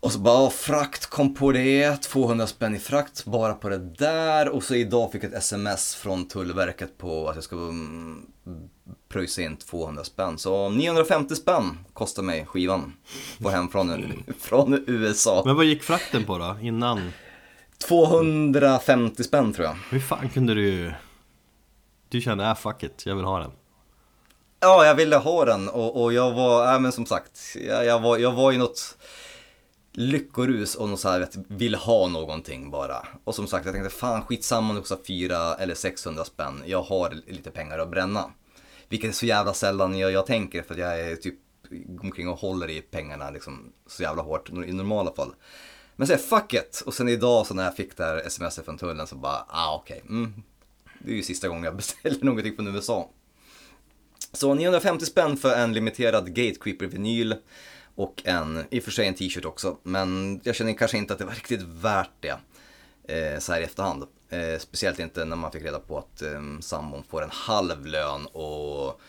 Och så bara, ja, frakt kom på det, 200 spänn i frakt bara på det där och så idag fick jag ett sms från Tullverket på att jag ska mm, pröjsa in 200 spänn. Så 950 spänn kostar mig skivan på hem från, från USA. Men vad gick frakten på då? Innan? 250 spänn tror jag. Hur fan kunde du... Du kände, äh fuck it, jag vill ha den. Ja, jag ville ha den och, och jag var, ja men som sagt, jag, jag, var, jag var i något lyckorus och något så här, vet, vill ha någonting bara. Och som sagt, jag tänkte fan skitsamma om det kostar 4 eller 600 spänn, jag har lite pengar att bränna. Vilket är så jävla sällan jag, jag tänker för att jag är typ går omkring och håller i pengarna liksom så jävla hårt i normala fall. Men så fuck it! Och sen idag så när jag fick det här sms från tullen så bara, ah okej, mm. Det är ju sista gången jag beställer någonting från USA. Så 950 spänn för en limiterad Gatecreeper vinyl och en, i och för sig en t-shirt också, men jag känner kanske inte att det var riktigt värt det eh, så här i efterhand. Eh, speciellt inte när man fick reda på att eh, sambon får en halv lön och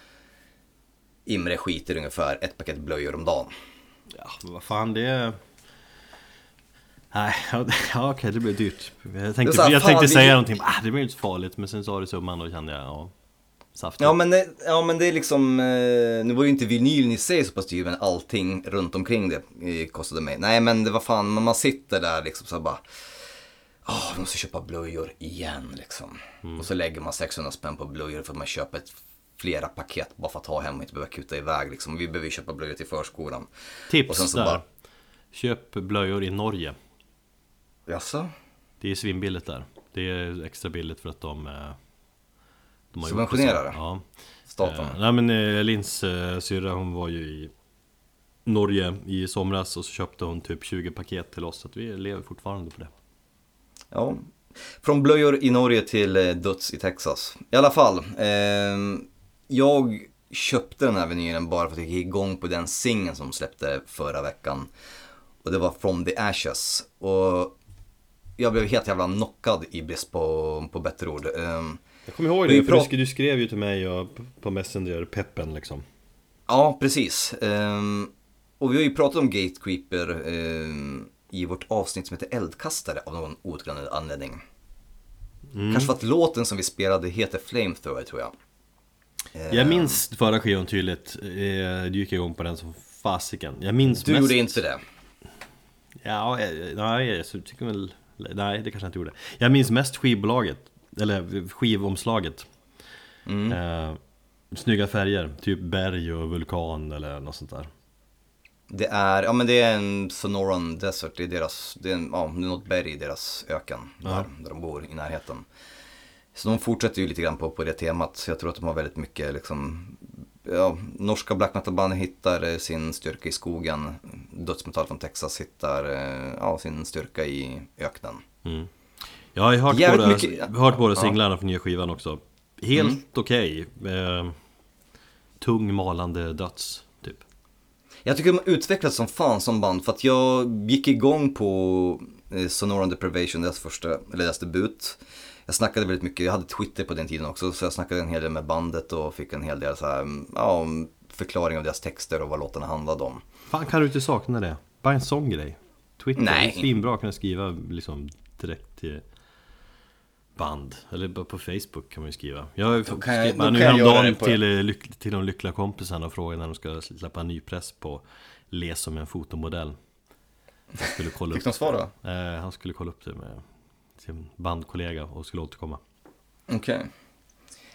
Imre skiter ungefär ett paket blöjor om dagen. Ja, men vad fan det är... Nej, ja, okej det blev dyrt. Jag tänkte, här, jag tänkte vi- säga någonting, ah, det blir inte så farligt. Men sen sa du summan och då kände jag, ja, saftigt. Ja men, det, ja men det är liksom, eh, nu var ju inte vinylen i sig så pass dyr men allting runt omkring det eh, kostade mig. Nej men det var fan, man sitter där liksom så bara, åh vi måste köpa blöjor igen liksom. Och så lägger man 600 spänn på blöjor för att man köper ett, flera paket bara för att ha hem och inte behöva kuta iväg liksom. Vi behöver ju köpa blöjor till förskolan. Tips där. bara- Köp blöjor i Norge. Jaså? Det är svinbilligt där. Det är extra billigt för att de... eh, de har Subventionerar? Ja. Staten? Eh, nej men eh, Lins eh, syrra hon var ju i Norge i somras och så köpte hon typ 20 paket till oss. Så att vi lever fortfarande på det. Ja. Från blöjor i Norge till eh, döds i Texas. I alla fall. ehm, jag köpte den här vinylen bara för att jag gick igång på den singeln som släppte förra veckan. Och det var From the Ashes. Och jag blev helt jävla knockad i brist på, på bättre ord. Ehm, Jag kommer ihåg det, för du, sk- du skrev ju till mig och på Messenger, peppen liksom. Ja, precis. Ehm, och vi har ju pratat om Gatecreeper ehm, i vårt avsnitt som heter Eldkastare av någon outgrundlig anledning. Mm. Kanske för att låten som vi spelade heter Flamethrower tror jag. Jag minns förra skivan tydligt, eh, du gick igång på den som fasiken. Jag minns Du mest... gjorde inte det. Ja, eh, nej, jag tycker väl... Nej, det kanske jag inte gjorde. Jag minns mest skivbolaget, eller skivomslaget. Mm. Eh, snygga färger, typ berg och vulkan eller något sånt där. Det är, ja men det är en Sonoran Desert, det är deras, det är, en, ja, det är något berg i deras öken där, där de bor i närheten. Så de fortsätter ju lite grann på, på det temat, så jag tror att de har väldigt mycket liksom, ja, norska black metal-band hittar eh, sin styrka i skogen, dödsmetall från Texas hittar eh, ja, sin styrka i öknen. Mm. Jag har hört Jävligt båda, mycket- hört båda ja. Mm. singlarna från nya skivan också. Helt okej. Eh, tung malande döds. Jag tycker de har utvecklats som fan som band för att jag gick igång på eh, Sonoran Deprivation, deras första, eller deras debut. Jag snackade väldigt mycket, jag hade Twitter på den tiden också, så jag snackade en hel del med bandet och fick en hel del så här, ja, förklaring av deras texter och vad låtarna handlade om. Fan kan du inte sakna det? Bara en sån grej. Twitter, Nej. svinbra att kunna skriva liksom direkt till band. Eller på Facebook kan man ju skriva. Jag Då kan skrev nu jag göra häromdagen till, eh, till de lyckliga kompisarna och frågade när de ska släppa en ny press på Les som en fotomodell. Jag skulle kolla Fick upp de svar då? Eh, han skulle kolla upp det med sin bandkollega och skulle återkomma. Okej.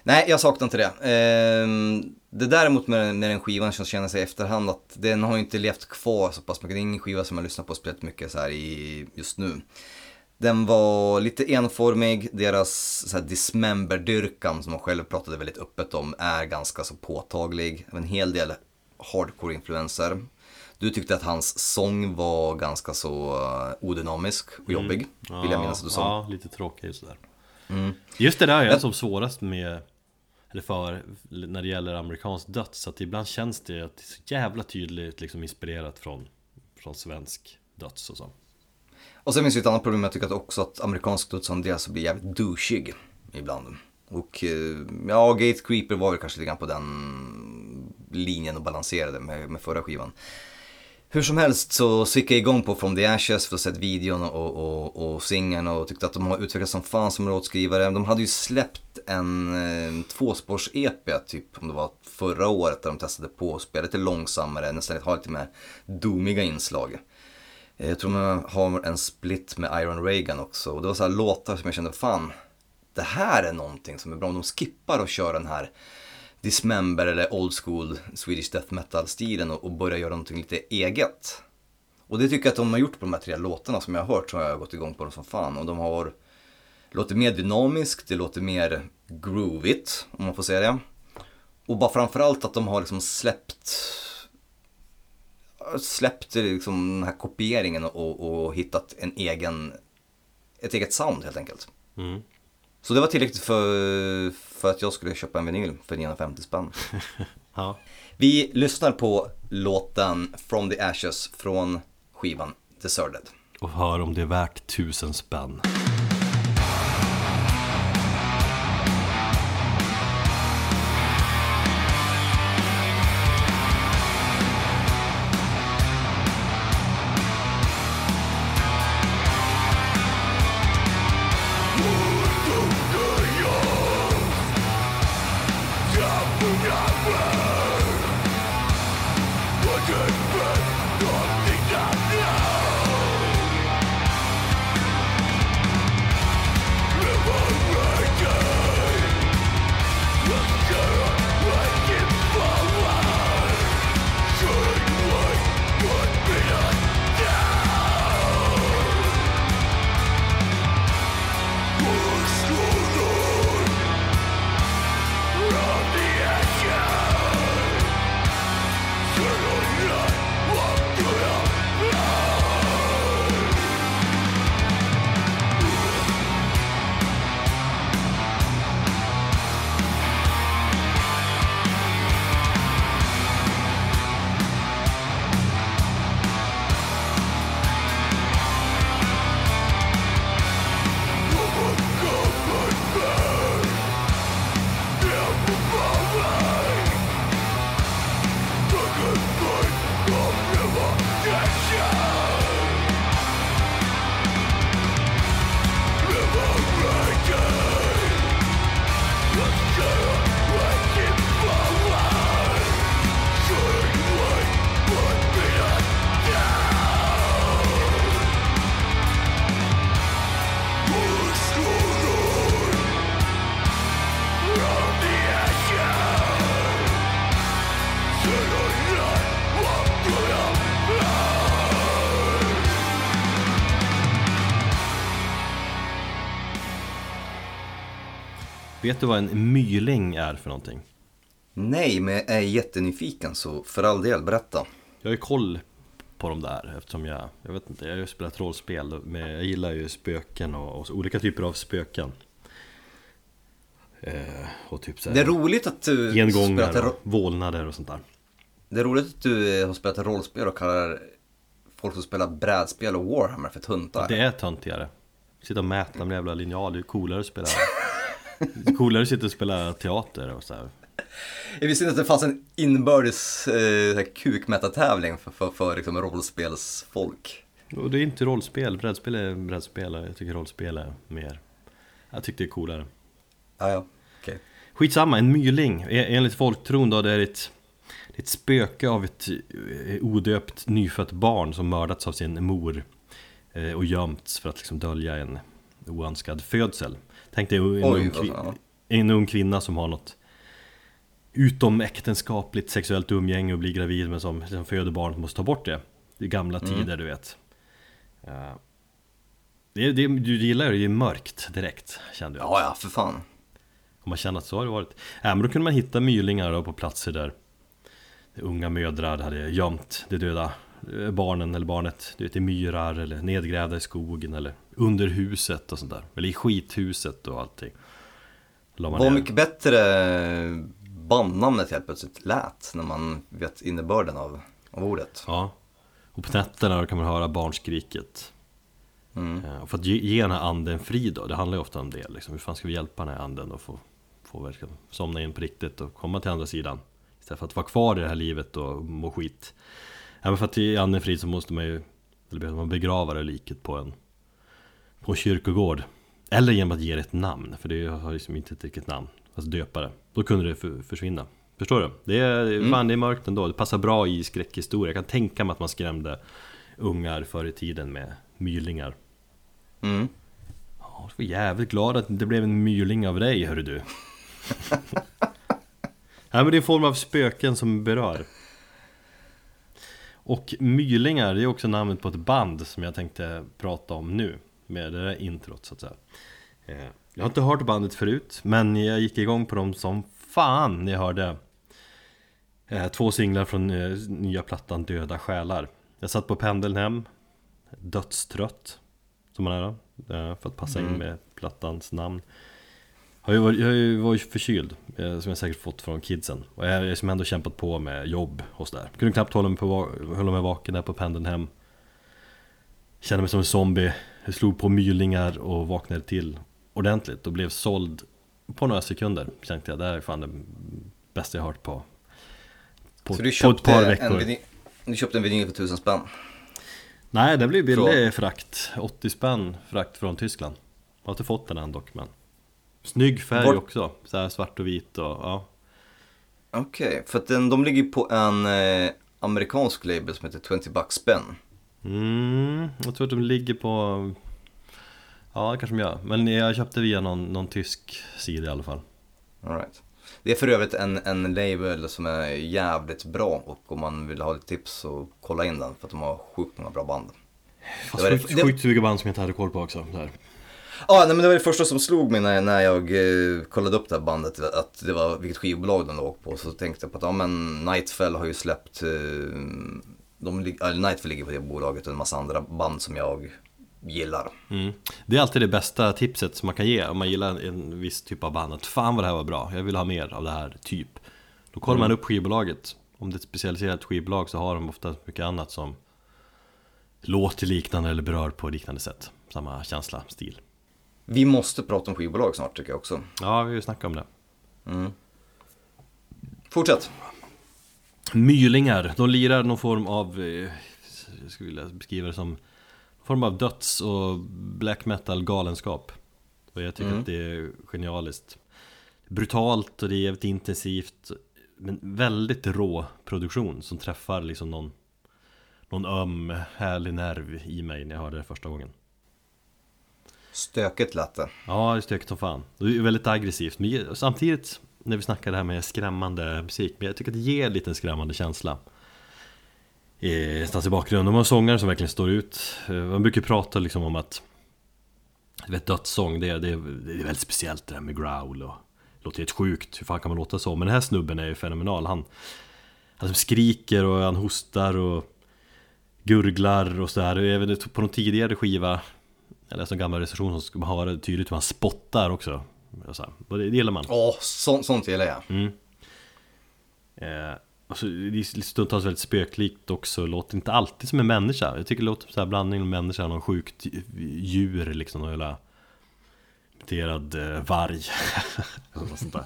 Nej, jag saknar inte det. Ehm, det däremot med, med den skivan som känner sig i efterhand att den har ju inte levt kvar så pass mycket. Det är ingen skiva som jag lyssnar på spelat mycket så här i just nu. Den var lite enformig, deras så här dismember-dyrkan som de själva pratade väldigt öppet om är ganska så påtaglig. En hel del hardcore-influenser. Du tyckte att hans sång var ganska så eh, odynamisk och jobbig, vill jag minnas att du sa. Ja, lite tråkig sådär. Mm. Just det där är Men- som svårast med eller för, när det gäller amerikansk döds, att ibland känns det att det är så jävla tydligt liksom inspirerat från, från svensk döds och så. Och sen finns det ett annat problem, jag tycker att också att amerikansk dödsandel blir jävligt douchig ibland. Och eh, ja, Gate Creeper var väl kanske lite grann på den linjen och balanserade med, med förra skivan. Hur som helst så, så gick jag igång på From the Ashes för att sett videon och, och, och singeln och tyckte att de har utvecklats som fan som låtskrivare. De hade ju släppt en eh, tvåspårs-EP typ, om det var förra året, där de testade på att spela lite långsammare, nästan ha lite mer domiga inslag. Eh, jag tror man har en split med Iron Reagan också och det var så här låtar som jag kände, fan, det här är någonting som är bra. Om de skippar och kör den här Dismember eller old school Swedish death metal stilen och, och börjar göra någonting lite eget. Och det tycker jag att de har gjort på de här tre låtarna som jag har hört så har jag gått igång på dem som fan och de har låter mer dynamiskt, det låter mer groovigt om man får säga det. Och bara framförallt att de har liksom släppt släppt liksom den här kopieringen och, och hittat en egen, ett eget sound helt enkelt. Mm. Så det var tillräckligt för, för att jag skulle köpa en vinyl för 950 spänn. Ja. Vi lyssnar på låten From the Ashes från skivan Deserted. Och hör om det är värt tusen spänn. Vet du vad en myling är för någonting? Nej, men jag är jättenyfiken så för all del, berätta. Jag har ju koll på de där eftersom jag, jag vet inte, jag har ju spelat rollspel men jag gillar ju spöken och, och olika typer av spöken. Eh, och typ Det är roligt att du gengångar spelat, och vålnader och sånt där. Det är roligt att du har spelat rollspel och kallar folk som spelar brädspel och Warhammer för tuntar. Det är töntigare. Sitta och mäta med jävla linjal, det är coolare att spela Coolare att sitta och spela teater och så här. Jag visste inte att det fanns en inbördes eh, kukmätartävling för, för, för liksom, rollspelsfolk. Och det är inte rollspel, brädspel är brädspel. Och jag tycker rollspel är mer Jag tycker det är coolare. Ja, ja, okej. Skitsamma, en myling, E- enligt folktron då det är ett, ett spöke av ett eh, odöpt nyfött barn som mördats av sin mor eh, och gömts för att liksom dölja en oönskad födsel Tänk dig en, Oj, ung, en ung kvinna som har något utomäktenskapligt sexuellt umgänge och blir gravid men som, som föder barn och måste ta bort det Det är gamla Mm. tider du vet Ja. det, det, Du gillar det, det är mörkt direkt kände jag Ja, ja, för fan. Om man känner att så har det varit ja, men då kunde man hitta mylingar då på platser där Unga mödrar hade gömt det döda eh, barnen eller barnet Du vet i myrar eller nedgrävda i skogen eller under huset och sånt där. Eller i skithuset och allting. Vad mycket bättre bandnamnet helt plötsligt lät när man vet innebörden av, av ordet. Ja. Och på nätterna kan man höra barnskriket. Mm. Eh, Och för att ge, ge den här anden frid då, det handlar ju ofta om det liksom. Hur fan ska vi hjälpa den här anden att få, få verkligen somna in på riktigt och komma till andra sidan? Istället för att vara kvar i det här livet och må skit. Men för att ge anden frid så måste man ju Eller behöver man begrava det liket på en På kyrkogård. Eller genom att ge det ett namn, för det har liksom inte ett riktigt namn. Alltså döpa det, då kunde det för, försvinna. Förstår du? Det är, fan det är mörkt ändå, det passar bra i skräckhistoria. Jag kan tänka mig att man skrämde ungar förr i tiden med mylingar. Mm. Ja, jag var jävligt glad att det blev en myling av dig, hörru du. Nej men det är en form av spöken som berör. Och mylingar, det är också namnet på ett band som jag tänkte prata om nu Med det där introt så att säga. Eh, Jag har inte hört bandet förut Men jag gick igång på dem som fan när jag hörde eh, Två singlar från eh, nya plattan Döda själar. Jag satt på pendeln hem Dödstrött Som man är då För att passa in med plattans namn. Jag har ju varit förkyld, som jag säkert fått från kidsen. Och jag har som ändå kämpat på med jobb och sådär Kunde knappt hålla mig, på, hålla mig vaken där på pendeln hem. Kände mig som en zombie Jag slog på mylingar och vaknade till ordentligt och blev såld på några sekunder Tänkte jag, det här är fan det bästa jag hört på På, Så du på ett par en veckor. vinyl, du köpte en vinyl för tusen spänn? Nej, det blir billig frakt. 80 spänn frakt från Tyskland. Jag har inte fått den än dock men Snygg färg Var- också, så här svart och vit och ja. Okej, för att den, de ligger på en eh, amerikansk label som heter 20 bucks spänn. Mm, Jag tror att de ligger på Ja, kanske de gör Men jag köpte via någon, någon tysk sida i alla fall All right. Det är för övrigt en, en label som är jävligt bra och om man vill ha lite tips så kolla in den för att de har sjukt många bra band. Fast Det var sjukt, det- sjukt suga band som jag inte hade koll på också så här. Ja, nej, men det var det första som slog mig när, när jag eh, kollade upp det här bandet, att det var vilket skivbolag de låg på. Så tänkte jag på att ja, men Nightfell har ju släppt, eh, de, Nightfell ligger på det bolaget och en massa andra band som jag gillar. mm. Det är alltid det bästa tipset som man kan ge. Om man gillar en viss typ av band att Fan vad det här var bra, jag vill ha mer av det här, typ. Då kollar man upp skivbolaget. Om det är ett specialiserat skivbolag så har de ofta mycket annat som Låter liknande eller berör på liknande sätt. Samma känsla, stil. Vi måste prata om skivbolag snart tycker jag också. Ja, vi har ju snackat om det. Fortsätt. Mylingar, de lirar någon form av, eh, jag skulle vilja beskriva det som någon form av döds och black metal galenskap. Och jag tycker att det är genialiskt. Brutalt och det är jävligt intensivt. Men väldigt rå produktion som träffar liksom någon Någon öm, härlig nerv i mig när jag hörde det första gången. Stökigt lät det. Ja, det är stökigt som fan. Det är väldigt aggressivt, men samtidigt när vi snackar det här med skrämmande musik, men jag tycker att det ger en skrämmande känsla. Någonstans i bakgrunden, de har sångare som verkligen står ut. Eh, man brukar prata liksom om att du vet, dödssång, det är, det, är, det är väldigt speciellt det där med growl och låter helt sjukt, hur fan kan man låta så? Men den här snubben är ju fenomenal, han, han skriker och han hostar och gurglar och sådär. Även på någon tidigare skiva, jag läste en gammal recension så ska man höra tydligt hur han spottar också. Och så här. Och det, det gillar man. Åh, så, sånt gillar jag. Eh, alltså, det är stundtals väldigt spöklikt också, låter inte alltid som en människa Jag tycker det låter som en blandning av människa och någon sjukt djur liksom, någon jävla muterad eh, varg något sånt där.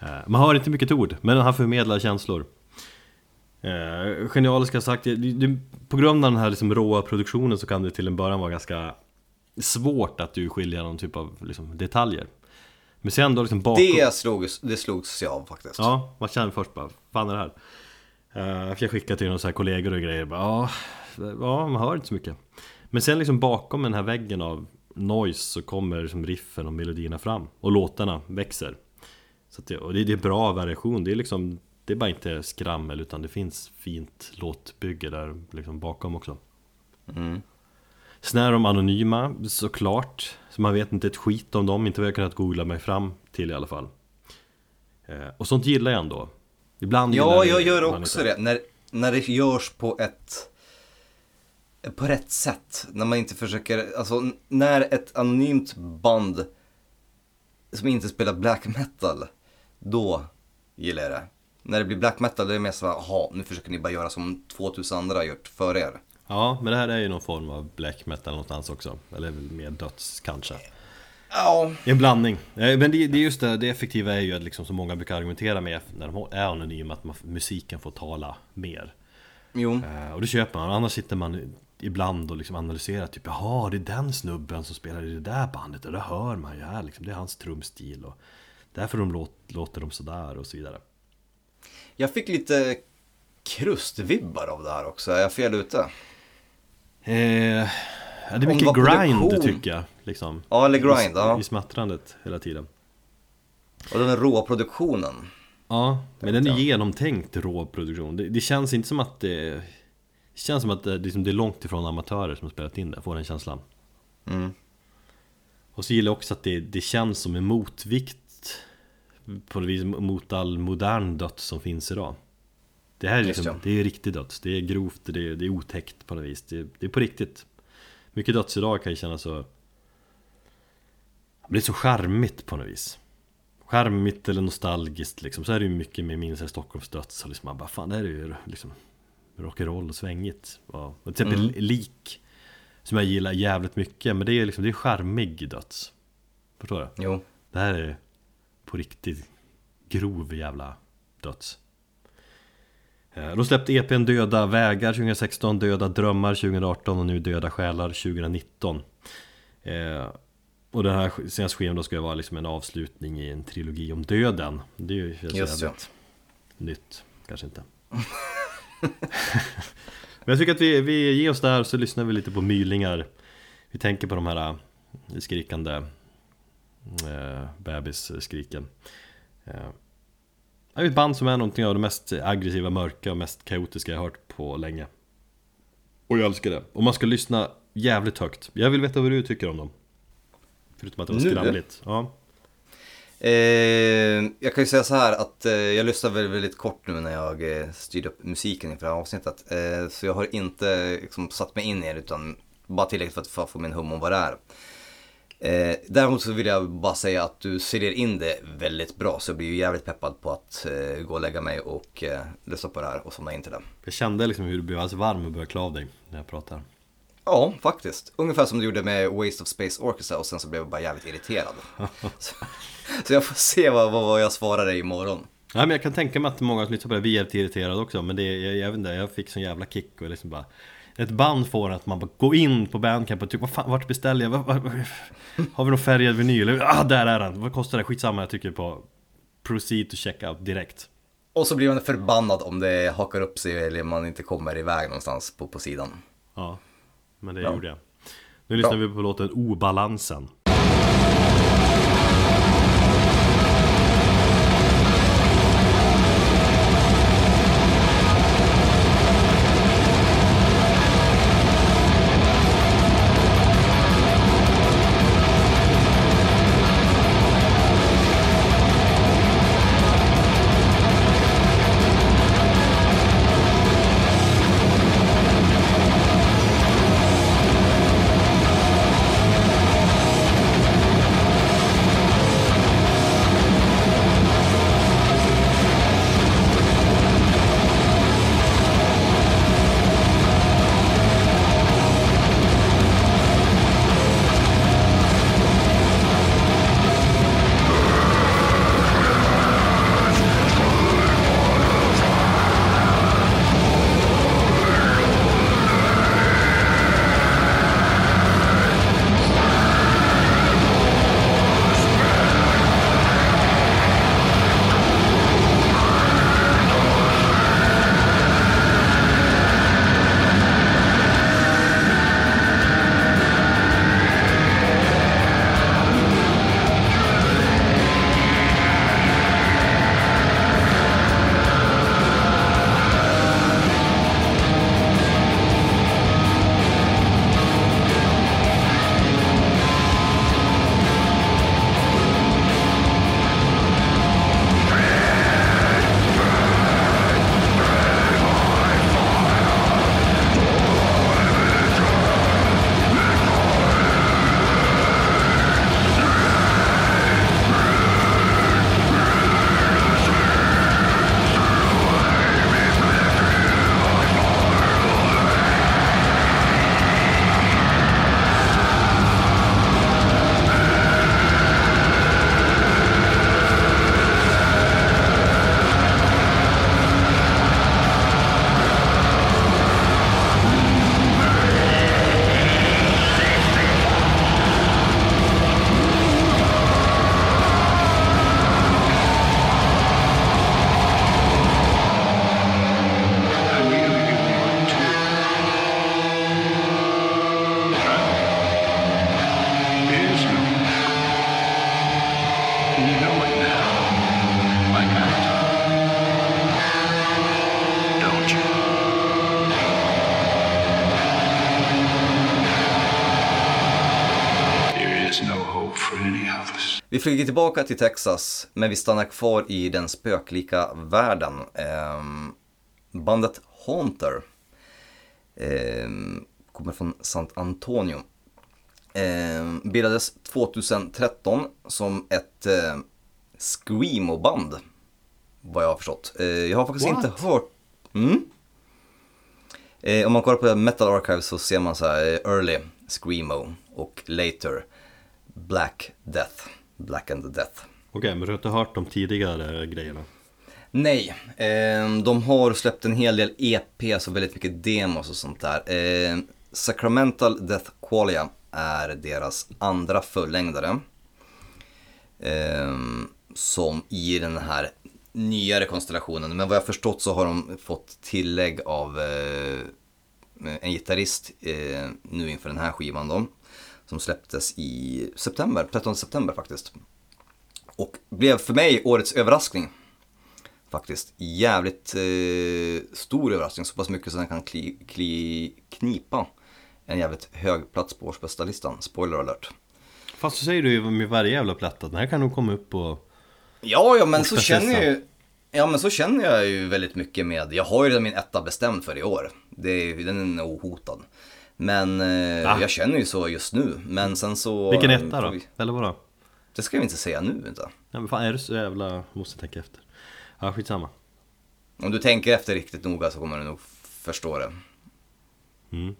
eh, Man hör inte mycket ord, men han förmedlar känslor eh, Genialiska sagt, det, det, på grund av den här liksom råa produktionen så kan det till en början vara ganska svårt att urskilja någon typ av liksom, detaljer. Men sen då liksom bakom Det, slogs, det slogs jag av faktiskt. Ja, man känner först? Bara, fan är det här? Uh, jag fick skicka till några så här kollegor och grejer, bara, ja, ja, man hör inte så mycket. Men sen liksom bakom den här väggen av noise så kommer liksom riffen och melodierna fram. Och låtarna växer. Så det, Och det, det är bra variation, det är liksom Det är bara inte skrammel utan det finns fint låtbygge där liksom bakom också Sen är de anonyma såklart Så man vet inte ett skit om dem, inte vad jag kunnat googla mig fram till i alla fall Eh, Och sånt gillar jag ändå Ibland Ja, jag gör ibland också inte. det. När, när det görs på ett... På rätt sätt. När man inte försöker, alltså när ett anonymt band som inte spelar black metal, då gillar jag det. När det blir black metal, då är det mer så här, jaha, nu försöker ni bara göra som 2000 andra har gjort före er. Ja, men det här är ju någon form av black metal någonstans också. Eller mer döds kanske. Ja, En blandning. Men det, det är just det, det effektiva är ju att liksom, som många brukar argumentera med när de är anonyma Att man, musiken får tala mer. Jo. Eh, Och det köper man, annars sitter man ibland och liksom analyserar typ Jaha, det är den snubben som spelar i det där bandet och det hör man ju här liksom. Det är hans trumstil och Därför de låt, låter de sådär och så vidare. Jag fick lite krustvibbar av det här också, är jag fel ute? Eh, ja, Det är mycket grind produktion. tycker jag liksom Ja, eller grind, I, ja. I smattrandet hela tiden Och den råa produktionen. Ja, men den är jag. genomtänkt rå produktion det, det känns inte som att det Det känns som att det, liksom, det är långt ifrån amatörer som har spelat in det, får den känslan Mm. Och så gillar jag också att det, det känns som en motvikt På något vis mot all modern döds som finns idag Det här är Just liksom, ja. det är riktig döds, det är grovt, det är, det är otäckt på något vis. Det, det är på riktigt. Mycket döds idag kan ju kännas så Det är så charmigt på något vis. Charmigt eller nostalgiskt liksom, så är det ju mycket med minns Stockholms döds och liksom man bara fan det här är ju liksom Rock'n'roll och svängigt. Ja. och Till exempel lik Som jag gillar jävligt mycket. Men det är liksom, det är charmig döds. Förstår du? Jo. Det här är på riktigt grov jävla döds De släppte EPn Döda vägar 2016, Döda drömmar 2018 och nu Döda själar 2019 eh, Och den här senaste skivan då ska vara liksom en avslutning i en trilogi om döden. Det är ju Just jävligt nytt, kanske inte. Men jag tycker att vi, vi ger oss där så lyssnar vi lite på mylingar. Vi tänker på de här eh, skrikande eh, bebisskriken. Eh, är ett band som är någonting av det mest aggressiva, mörka och mest kaotiska jag har hört på länge Och jag älskar det Och man ska lyssna jävligt högt Jag vill veta vad du tycker om dem Förutom att det var skramligt ja. Eh, jag kan ju säga så här att eh, jag lyssnade väl väldigt kort nu när jag eh, styrde upp musiken inför det här avsnittet. Eh, så jag har inte liksom, satt mig in i det utan bara tillräckligt för att få- få min hum om vad det är. Eh, däremot så vill jag bara säga att du säljer in det väldigt bra så jag blir ju jävligt peppad på att eh, gå och lägga mig och eh, lyssna på det här och somna in till det. Jag kände liksom hur du blev alldeles varm och började klä av dig när jag pratar Ja, faktiskt. Ungefär som du gjorde med Waste of Space Orchestra och sen så blev jag bara jävligt irriterad. så, så jag får se vad, vad, jag svarar dig imorgon. Nej men jag kan tänka mig att många som lyssnar på det blir jävligt irriterade också Men det, jag, jag vet inte, jag fick sån jävla kick och liksom bara Ett band får att man bara går in på Bandcamp och typ vad fan, vart beställer jag? Vad- vad- vad- Har vi någon färgad vinyl? Ah där är den! Vad kostar det? Skitsamma jag trycker på Proceed to check out direkt Och så blir man förbannad om det hakar upp sig eller man inte kommer iväg någonstans på, på sidan. Ja Men det Bra. gjorde jag Nu lyssnar Bra. vi på låten Obalansen flyger tillbaka till Texas, men vi stannar kvar i den spöklika världen. Ehm, bandet Haunter ehm, kommer från San Antonio. Ehm, bildades 2013 som ett eh, screamo-band. Vad jag har förstått. Eh, jag har faktiskt What? inte hört... Mm? Eh, om man kollar på Metal Archive så ser man så här eh, early screamo och later Black Death. Black and Death. Okej, men du har inte hört de tidigare grejerna? Nej, eh, de har släppt en hel del EPs och väldigt mycket demos och sånt där. Eh, Sacramental Death Qualia är deras andra fullängdare. Eh, som i den här nyare konstellationen. Men vad jag förstått så har de fått tillägg av eh, en gitarrist eh, nu inför den här skivan då. Som släpptes i september, 13 september faktiskt. Och blev för mig årets överraskning. Faktiskt. Jävligt eh, stor överraskning, så pass mycket så den kan kli, kli, knipa en jävligt hög plats på årsbästa-listan. Spoiler alert. Fast så säger du ju med varje jävla platta, den här kan nog komma upp på... Ja, ja men så Årsbästa känner jag ju Ja men så känner jag ju väldigt mycket med, jag har ju redan min etta bestämd för i år. Det är, den är ohotad. Men eh, Va? jag känner ju så just nu. Men sen så... Vilken eh, etta då? vi- Eller vadå? Det ska vi inte säga nu inte. Ja, men fan är du så jävla... Måste tänka efter. Ja, skitsamma. Om du tänker efter riktigt noga så kommer du nog förstå det. Mm.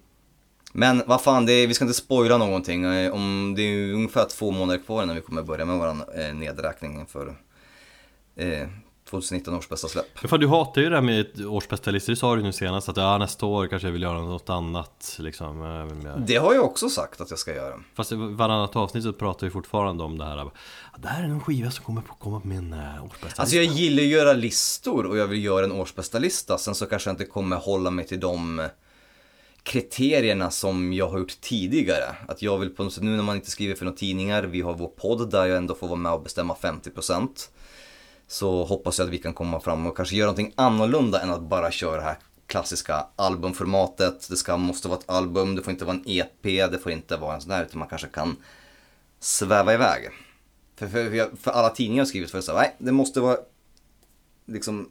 Men vad fan, det är, vi ska inte spoila någonting. Eh, Om det är ungefär två månader kvar innan vi kommer börja med våran eh, nedräkning för eh, 2019 års bästa släpp. Men fan, du hatar ju det här med ett årsbästalistor, det sa du nu senast att ja, nästa år kanske jag vill göra något annat liksom. eh, jag- Det har jag också sagt att jag ska göra. Fast i varannat avsnitt så pratar vi fortfarande om det här. "Ja, Det här är en skiva som kommer på, komma på min uh, årsbästa Alltså jag gillar att göra listor och jag vill göra en årsbästa lista. Sen så kanske jag inte kommer hålla mig till de kriterierna som jag har gjort tidigare. Att jag vill på något sätt, nu när man inte skriver för några tidningar, vi har vår podd där jag ändå får vara med och bestämma 50%. Så hoppas jag att vi kan komma fram och kanske göra någonting annorlunda än att bara köra det här klassiska albumformatet. Det ska, måste vara ett album, det får inte vara en EP, det får inte vara en sån där, utan man kanske kan sväva iväg. För, för, för alla tidningar har skrivit för så här, nej, det måste vara liksom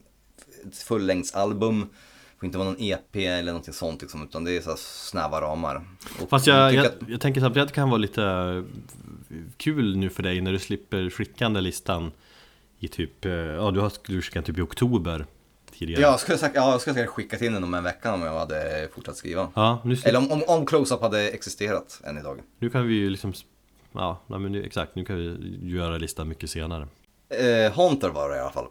ett fullängdsalbum. Det får inte vara någon EP eller någonting sånt liksom, utan det är så snäva ramar. Och Fast jag, jag, att- jag tänker samtidigt att det kan vara lite kul nu för dig när du slipper skicka den där listan i typ, eh, ja du har du skickat typ i oktober tidigare. Ja, jag skulle säkert, ja, jag skulle säkert skickat in den om en vecka om jag hade fortsatt skriva. Ja, nu, Eller om, om, om Close-Up hade existerat än idag. nu kan vi ju liksom, ja nej, men exakt, nu kan vi göra listan mycket senare. Eh, Hunter var det i alla fall.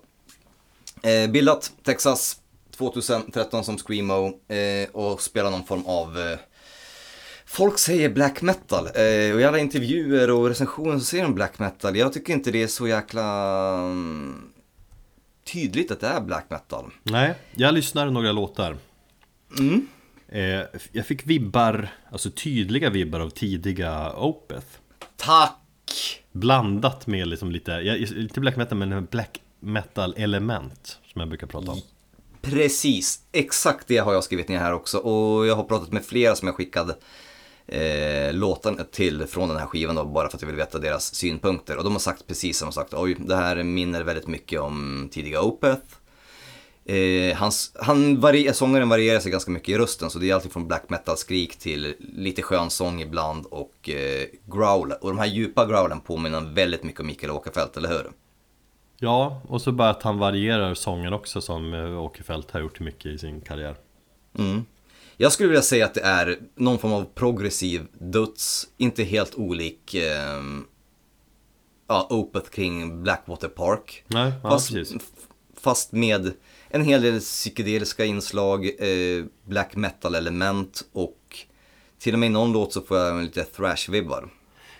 Eh, bildat Texas 2013 som Screamo eh, och spelar någon form av eh, Folk säger black metal eh, och i alla intervjuer och recensioner så säger de black metal. Jag tycker inte det är så jäkla mm, tydligt att det är black metal. Nej, jag lyssnade några låtar. Mm. Eh, jag fick vibbar, alltså tydliga vibbar av tidiga Opeth. Tack! Blandat med liksom lite, ja, inte black metal men black metal element som jag brukar prata om. Precis, exakt det har jag skrivit ner här också och jag har pratat med flera som jag skickade eh, låten till från den här skivan då, bara för att jag vill veta deras synpunkter. Och de har sagt precis som de sagt, oj, det här minner väldigt mycket om tidiga Opeth. Eh, hans, han vari- sångaren varierar sig ganska mycket i rösten, så det är alltid från black metal-skrik till lite skön sång ibland och eh, growl. Och de här djupa growlen påminner väldigt mycket om Mikael Åkerfeldt, eller hur? Ja, och så bara att han varierar sången också som eh, Åkerfeldt har gjort mycket i sin karriär. Mm. Jag skulle vilja säga att det är någon form av progressiv döds, inte helt olik eh, ja, Opeth kring Blackwater Park. Nej, ja, fast, precis. f- fast med en hel del psykedeliska inslag, eh, black metal-element och till och med i någon låt så får jag lite thrash-vibbar.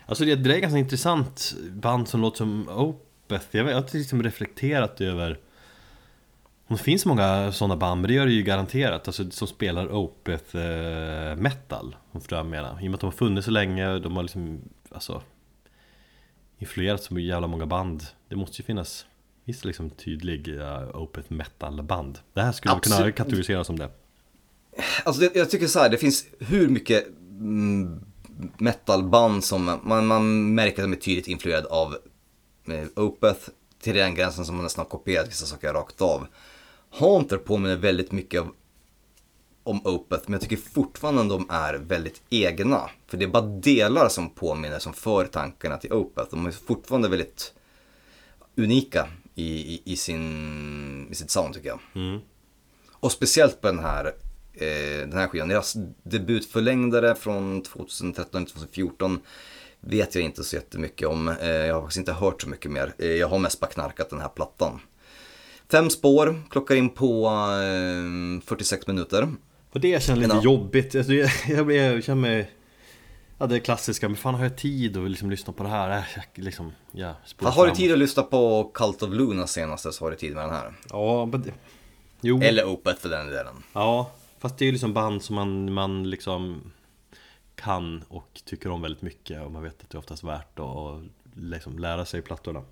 Alltså det, det är ett ganska intressant band som låter som Opeth. Jag, vet- jag har liksom reflekterat över om det finns många sådana band, men det gör det ju garanterat, alltså som spelar Opeth eh, metal. Om jag menar. I och med att de har funnits så länge, de har liksom, alltså influerat så jävla många band. Det måste ju finnas, det liksom tydlig uh, Opeth metal band. Det här skulle man kunna Absolut. kategorisera som det. Alltså det, jag tycker så här, det finns hur mycket mm, metalband som man, man märker att de är tydligt influerade av med Opeth till den gränsen som man nästan har kopierat vissa saker rakt av. Haunter påminner väldigt mycket av, om Opeth men jag tycker fortfarande de är väldigt egna. För det är bara delar som påminner som för tankarna till Opeth. De är fortfarande väldigt unika i, i, i, sin, i sitt sound tycker jag. Och speciellt på den här, eh, den här skivan. Deras debutförlängdare från 2013-2014 vet jag inte så jättemycket om. Eh, jag har faktiskt inte hört så mycket mer. Eh, jag har mest bara knarkat den här plattan. Fem spår, klockar in på eh, 46 minuter. Och det känns lite Ja. jobbigt, alltså, jag, jag, jag känner mig Ja det klassiska, men fan har jag tid att liksom lyssna på det här? Äh, jag, liksom, ja, Har du tid att lyssna på Cult of Luna senaste så har du tid med den här. Ja, men det... Jo, Eller Opeth för den delen. ja Fast det är ju liksom band som man, man liksom kan och tycker om väldigt mycket och man vet att det är oftast värt att liksom lära sig plattorna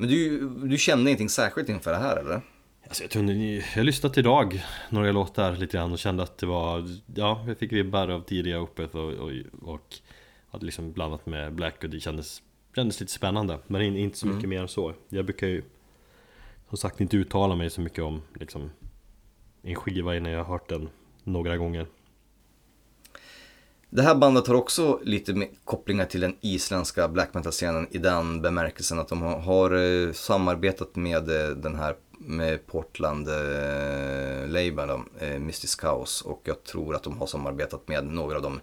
Men du, du kände ingenting särskilt inför det här eller? Alltså jag, inte- jag lyssnade idag några låtar lite grann och kände att det var Ja, jag fick vibbar av tidiga Opeth och, och, och hade liksom blandat med Black och det kändes, kändes lite spännande. Men in, inte så mycket mer än så. Jag brukar ju Som sagt inte uttala mig så mycket om liksom En skiva innan jag har hört den några gånger det här bandet har också lite kopplingar till den isländska black metal-scenen i den bemärkelsen att de har, eh, samarbetat med eh, den här med Portland eh, Labour, då, eh, Mystic Chaos och jag tror att de har samarbetat med några av de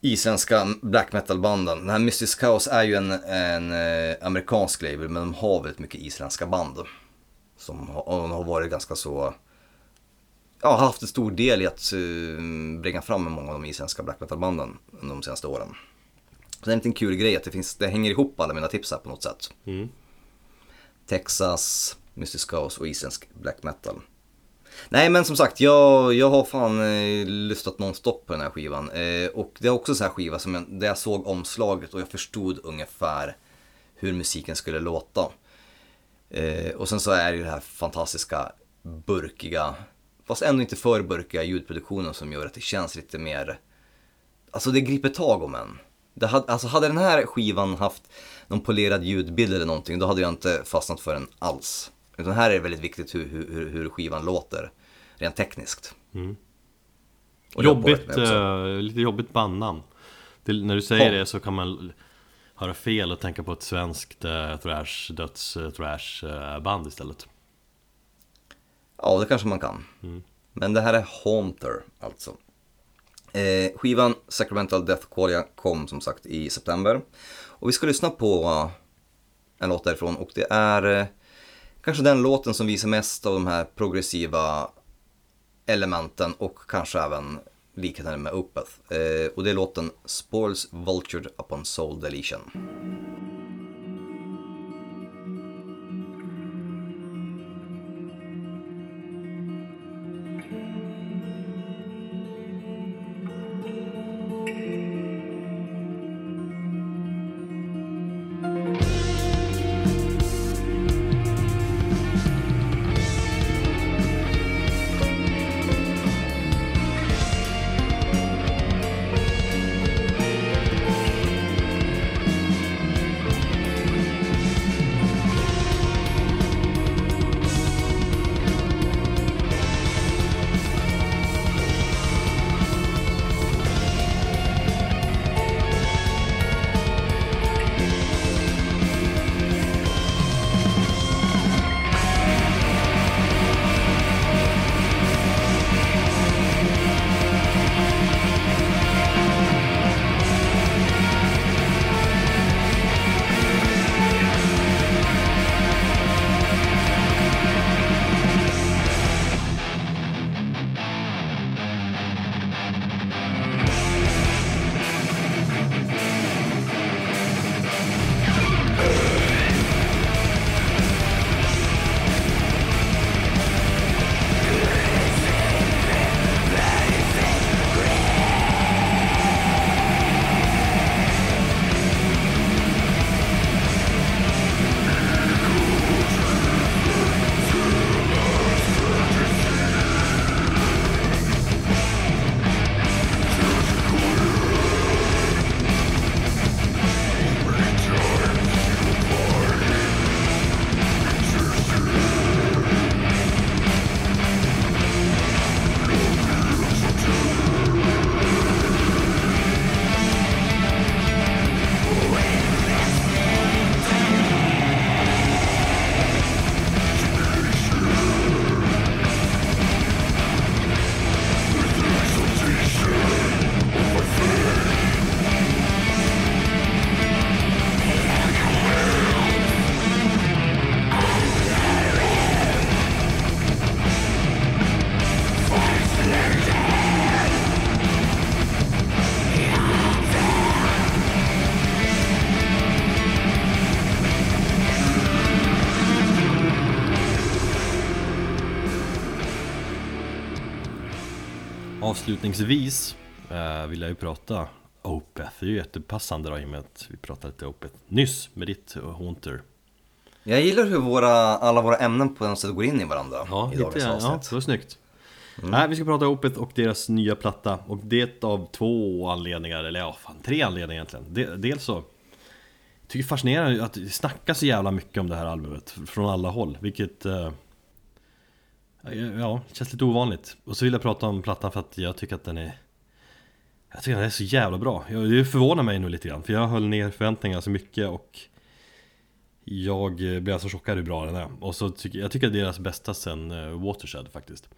isländska black metal-banden. Den här Mystic Chaos är ju en, en eh, amerikansk label men de har väldigt mycket isländska band. Som har, har varit ganska så ja, haft en stor del i att uh, bringa fram många av de isländska black metal-banden under de senaste åren. Så det är en liten kul grej att det, finns, det hänger ihop alla mina tips här på något sätt. Mm. Texas, Mystic Chaos och isländsk black metal. Nej men som sagt, jag, jag har fan eh, lyssnat nonstop på den här skivan. Eh, och det är också en sån här skiva som jag, där jag såg omslaget och jag förstod ungefär hur musiken skulle låta. Eh, och sen så är det ju det här fantastiska burkiga, fast ändå inte för burkiga ljudproduktionen som gör att det känns lite mer, alltså det griper tag om en. Det hade, alltså hade den här skivan haft någon polerad ljudbild eller någonting, då hade jag inte fastnat för den alls. Utan här är det väldigt viktigt hur, hur, hur- skivan låter, rent tekniskt. Påverkat Jobbigt, eh, lite jobbigt bandnamn När du säger Ja. det så kan man höra fel och tänka på ett svenskt eh, thrash, döds eh, band istället Ja, det kanske man kan. Men det här är Haunter alltså. Eh, skivan Sacramental Death Qualia kom som sagt i september. Och vi ska lyssna på eh, en låt därifrån och det är eh, kanske den låten som visar mest av de här progressiva elementen och kanske även likheten med Opeth. Eh, och det är låten Spoils Vultured Upon Soul Deletion. Avslutningsvis eh, vill jag ju prata Opeth. Det är ju jättepassande då i och med att vi pratade lite Opeth nyss med ditt eh, Haunter. Jag gillar hur våra, alla våra ämnen på något sätt går in i varandra Ja, i lite, dagens ja avsnitt. det var snyggt. Nej, vi ska prata Opeth och deras nya platta och det av två anledningar, eller ja, fan tre anledningar egentligen. De, dels så jag tycker det är fascinerande att det snackas så jävla mycket om det här albumet från alla håll, vilket eh, Ja, känns lite ovanligt. Och så vill jag prata om plattan för att jag tycker att den är Jag tycker den är så jävla bra. Jag- Det förvånar mig nu lite grann, för jag höll ner förväntningarna så mycket och Jag eh, blev så chockad hur bra den är. Och så tycker jag tycker att det är deras bästa sen eh, Watershed faktiskt.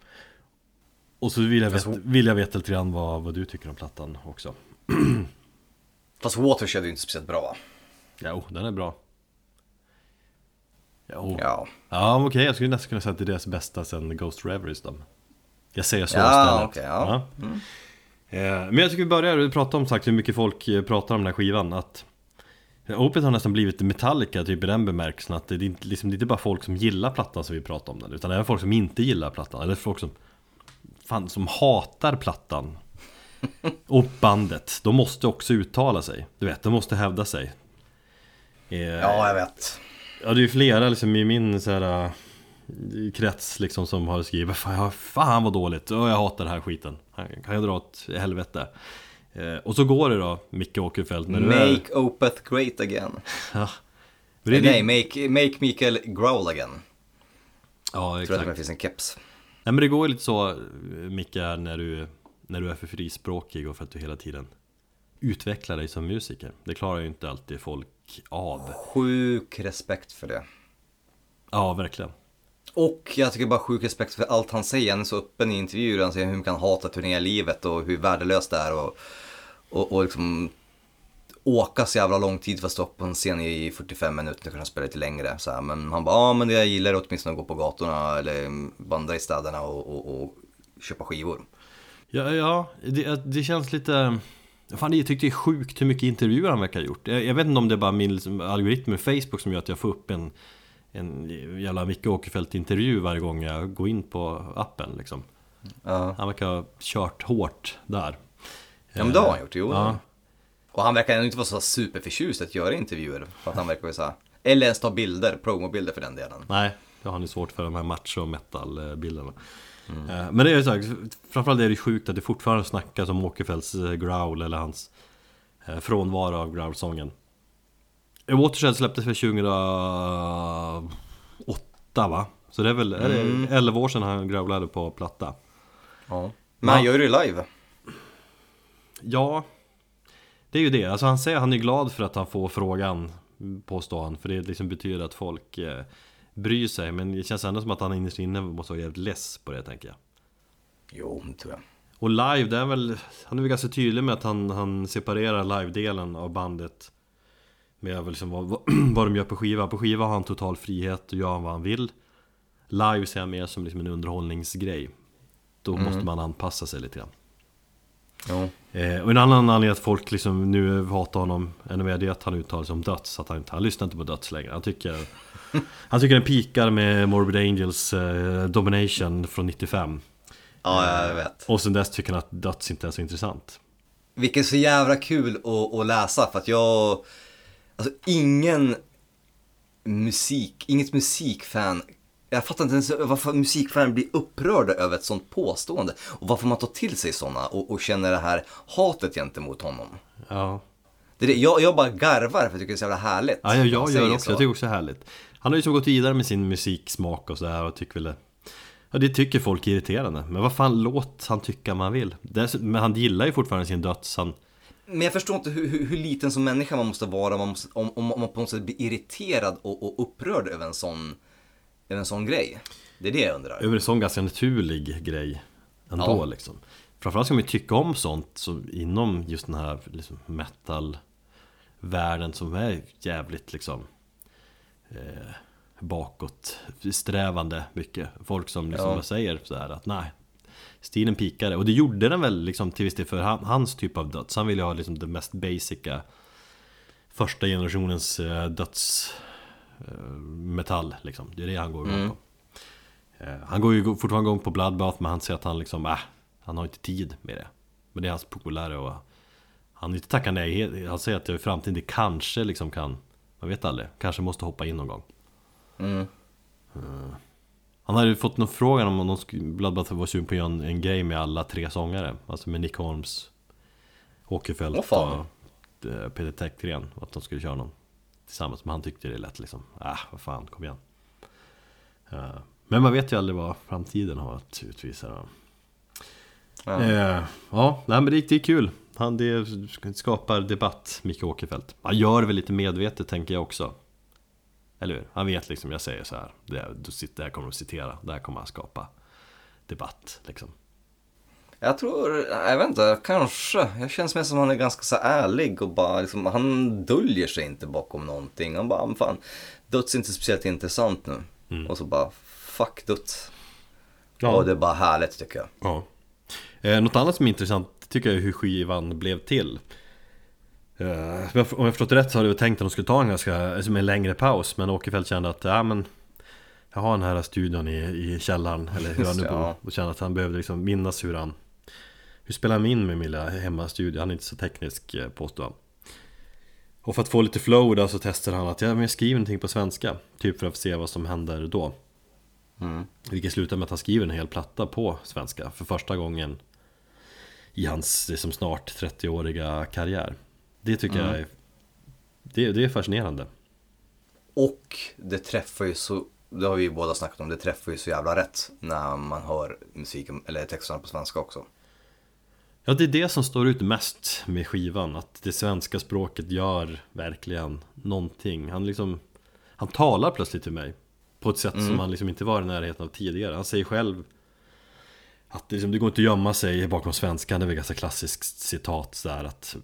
Och så vill jag, veta, vill jag veta lite grann vad, vad du tycker om plattan också. Fast Watershed är ju inte speciellt bra va? Jo, den är bra. Jo. Ja. Ja, okej, jag skulle nästan kunna säga att det är deras bästa sen Ghost Reveries då. Jag säger så Ja, istället. okej, ja. Eh, Men jag tycker vi börjar prata om sagt hur mycket folk eh, pratar om den här skivan. Att Opeth har nästan blivit Metallica typ i den bemärkelsen att det är inte, liksom, det är inte bara folk som gillar plattan som vill prata om den. Utan även folk som inte gillar plattan. Eller folk som, fan, som hatar plattan. Och bandet. De måste också uttala sig. Du vet, de måste hävda sig. Eh, ja, jag vet. Ja det är ju flera liksom i min så här, äh, krets liksom som har skrivit Fan, fan vad dåligt, och jag hatar den här skiten Kan jag dra åt helvete? Eh, och så går det då, Micke Åkerfeldt när du är... Make Opeth great again. Ja. Är Nej, Nej, make, make Mikael growl again. Ja Jag tror att exakt det finns en keps. Nej men det går ju lite så Micke är när du, när du är för frispråkig och för att du hela tiden utvecklar dig som musiker Det klarar ju inte alltid folk av Sjuk respekt för det. Ja verkligen Och jag tycker bara sjuk respekt för allt han säger. Han är så öppen i intervjuer. Han säger hur man kan hata turnélivet och hur värdelöst det är. Och, och, och liksom åka så jävla lång tid för att stå på en scen i 45 minuter kunna spela lite längre. Så här. Men han bara, ja men det jag gillar är åtminstone att gå på gatorna eller vandra i städerna och, och, och köpa skivor. Ja, ja det, det känns lite... Fan, jag tyckte det är sjukt hur mycket intervjuer han verkar ha gjort. Jag, jag vet inte om det är bara min liksom, algoritm med Facebook som gör att jag får upp en, en jävla Micke Åkerfeldt-intervju varje gång jag går in på appen liksom. Ja, Han verkar ha kört hårt där. ja men det har han gjort, jo. Ja. Och han verkar inte vara så superförtjust att göra intervjuer. För att han verkar vara så här, eller ens ta bilder, promobilder för den delen. Nej, det har ni svårt för de här macho metal-bilderna. Eh, Men det är ju så här, framförallt är det sjukt att det fortfarande snackas om Åkerfeldts eh, growl eller hans eh, frånvaro av growl-sången. Watershed släpptes för 2008 va? Så det är väl är det 11 år sedan han growlade på platta. Ja. Men han gör det live. Ja, det är ju det. Alltså han säger han är glad för att han får frågan, påstår han. För det liksom betyder att folk eh, bryr sig. Men det känns ändå som att han innerst inne måste vara jävligt less på det tänker jag. Jo, tror jag. Och live, det är väl, han är väl ganska tydlig med att han, han separerar live-delen av bandet Med liksom vad, vad, de gör på skiva. På skiva har han total frihet och gör vad han vill Live ser jag mer som liksom en underhållningsgrej Då måste man anpassa sig lite grann Jo. eh, Och en annan anledning att folk liksom nu hatar honom ännu mer Det är att han uttalar sig om döds Att han, han lyssnar inte på döds längre Han tycker Han tycker den pikar med Morbid Angels eh, Domination från 95 Ja, jag vet. och sen dess tycker han att döds inte är så intressant Vilket så jävla kul att, att läsa för att jag, alltså ingen musik, inget musikfan, jag fattar inte ens varför musikfan blir upprörda över ett sånt påstående och varför man tar till sig sådana och, och känner det här hatet gentemot honom. Ja, Det är det, jag, jag bara garvar för jag tycker det är så jävla härligt. ja jag, när jag gör också, så. jag tycker också det är härligt Han har ju så gått vidare med sin musiksmak och sådär och tycker väl det Ja det tycker folk är irriterande Men vad fan, låt han tycka han vill Men han gillar ju fortfarande sin döds han, Men jag förstår inte hur, hur, hur liten som människa man måste vara man måste, om, om, man på något sätt blir irriterad och, och upprörd över en sån, över en sån grej. Det är det jag undrar. Över en sån ganska naturlig grej Ändå Ja. liksom Framförallt ska man ju tycka om sånt som inom just den här liksom, metal Världen som är jävligt liksom eh, Bakåt strävande mycket Folk som liksom Ja. säger sådär att nej Stilen pikade och det gjorde den väl liksom till viss del för han, hans typ av döds Han ville ha liksom det mest basica Första generationens eh, döds eh, liksom Det är det han går igång på Eh, Han går ju fortfarande igång på Bloodbath men han säger att han liksom, äh, Han har inte tid med det. Men det är hans polare och han inte tackar nej. Han säger att i framtiden det kanske liksom kan, man vet aldrig, kanske måste hoppa in någon gång. Mm. Han hade ju fått någon frågan om någon Bloodbath var sugen på att göra en, en grej med alla tre sångare. Alltså med Nick Holmes, Åkerfeldt fan. och eh, Peter Täckgren. Att de skulle köra någon tillsammans. Men han tyckte det lät liksom, äh vad fan, kom igen. Eh, men man vet ju aldrig vad framtiden har att utvisa. Ja. Ja, nej, men det, det är kul. Han det skapar debatt, Micke Åkerfeldt. Han gör det väl lite medvetet tänker jag också. Eller hur? Han vet liksom, jag säger så här. Det, du sitter, det här kommer att citera, det här kommer att skapa debatt liksom. Jag tror, jag vet inte, kanske. Jag känns mer som han är ganska så ärlig och bara liksom, han döljer sig inte bakom någonting. Han bara, "Men fan, döds är inte speciellt intressant nu. Och så bara, fuck döds. Och det är bara härligt tycker jag. Ja. Eh, något annat som är intressant tycker jag hur skivan blev till. Eh, om jag förstått det rätt så hade jag tänkt att de skulle ta en ganska, som en längre paus Men Åkerfeldt kände att, ja men Jag har den här studion i, i källaren, eller hur han nu bor. Och kände att han behövde liksom minnas hur han Hur spelar han in med min lilla hemmastudio? Han är inte så teknisk eh, påstår han Och för att få lite flow då så testar han att, ja men jag skriver någonting på svenska Typ för att se vad som händer då Mm. vilket slutar med att han skriver en hel platta på svenska för första gången i hans liksom, snart 30-åriga karriär. Det tycker jag är, det, det är fascinerande. Och det träffar ju så, det har vi ju båda snackat om, det träffar ju så jävla rätt när man hör musiken, eller texterna på svenska också. Ja, det är det som står ut mest med skivan, att det svenska språket gör verkligen någonting. Han liksom, han talar plötsligt till mig på ett sätt som han liksom inte var i närheten av tidigare. Han säger själv att det, liksom, det går inte att gömma sig bakom svenskan, det är väl ganska klassiskt citat så där att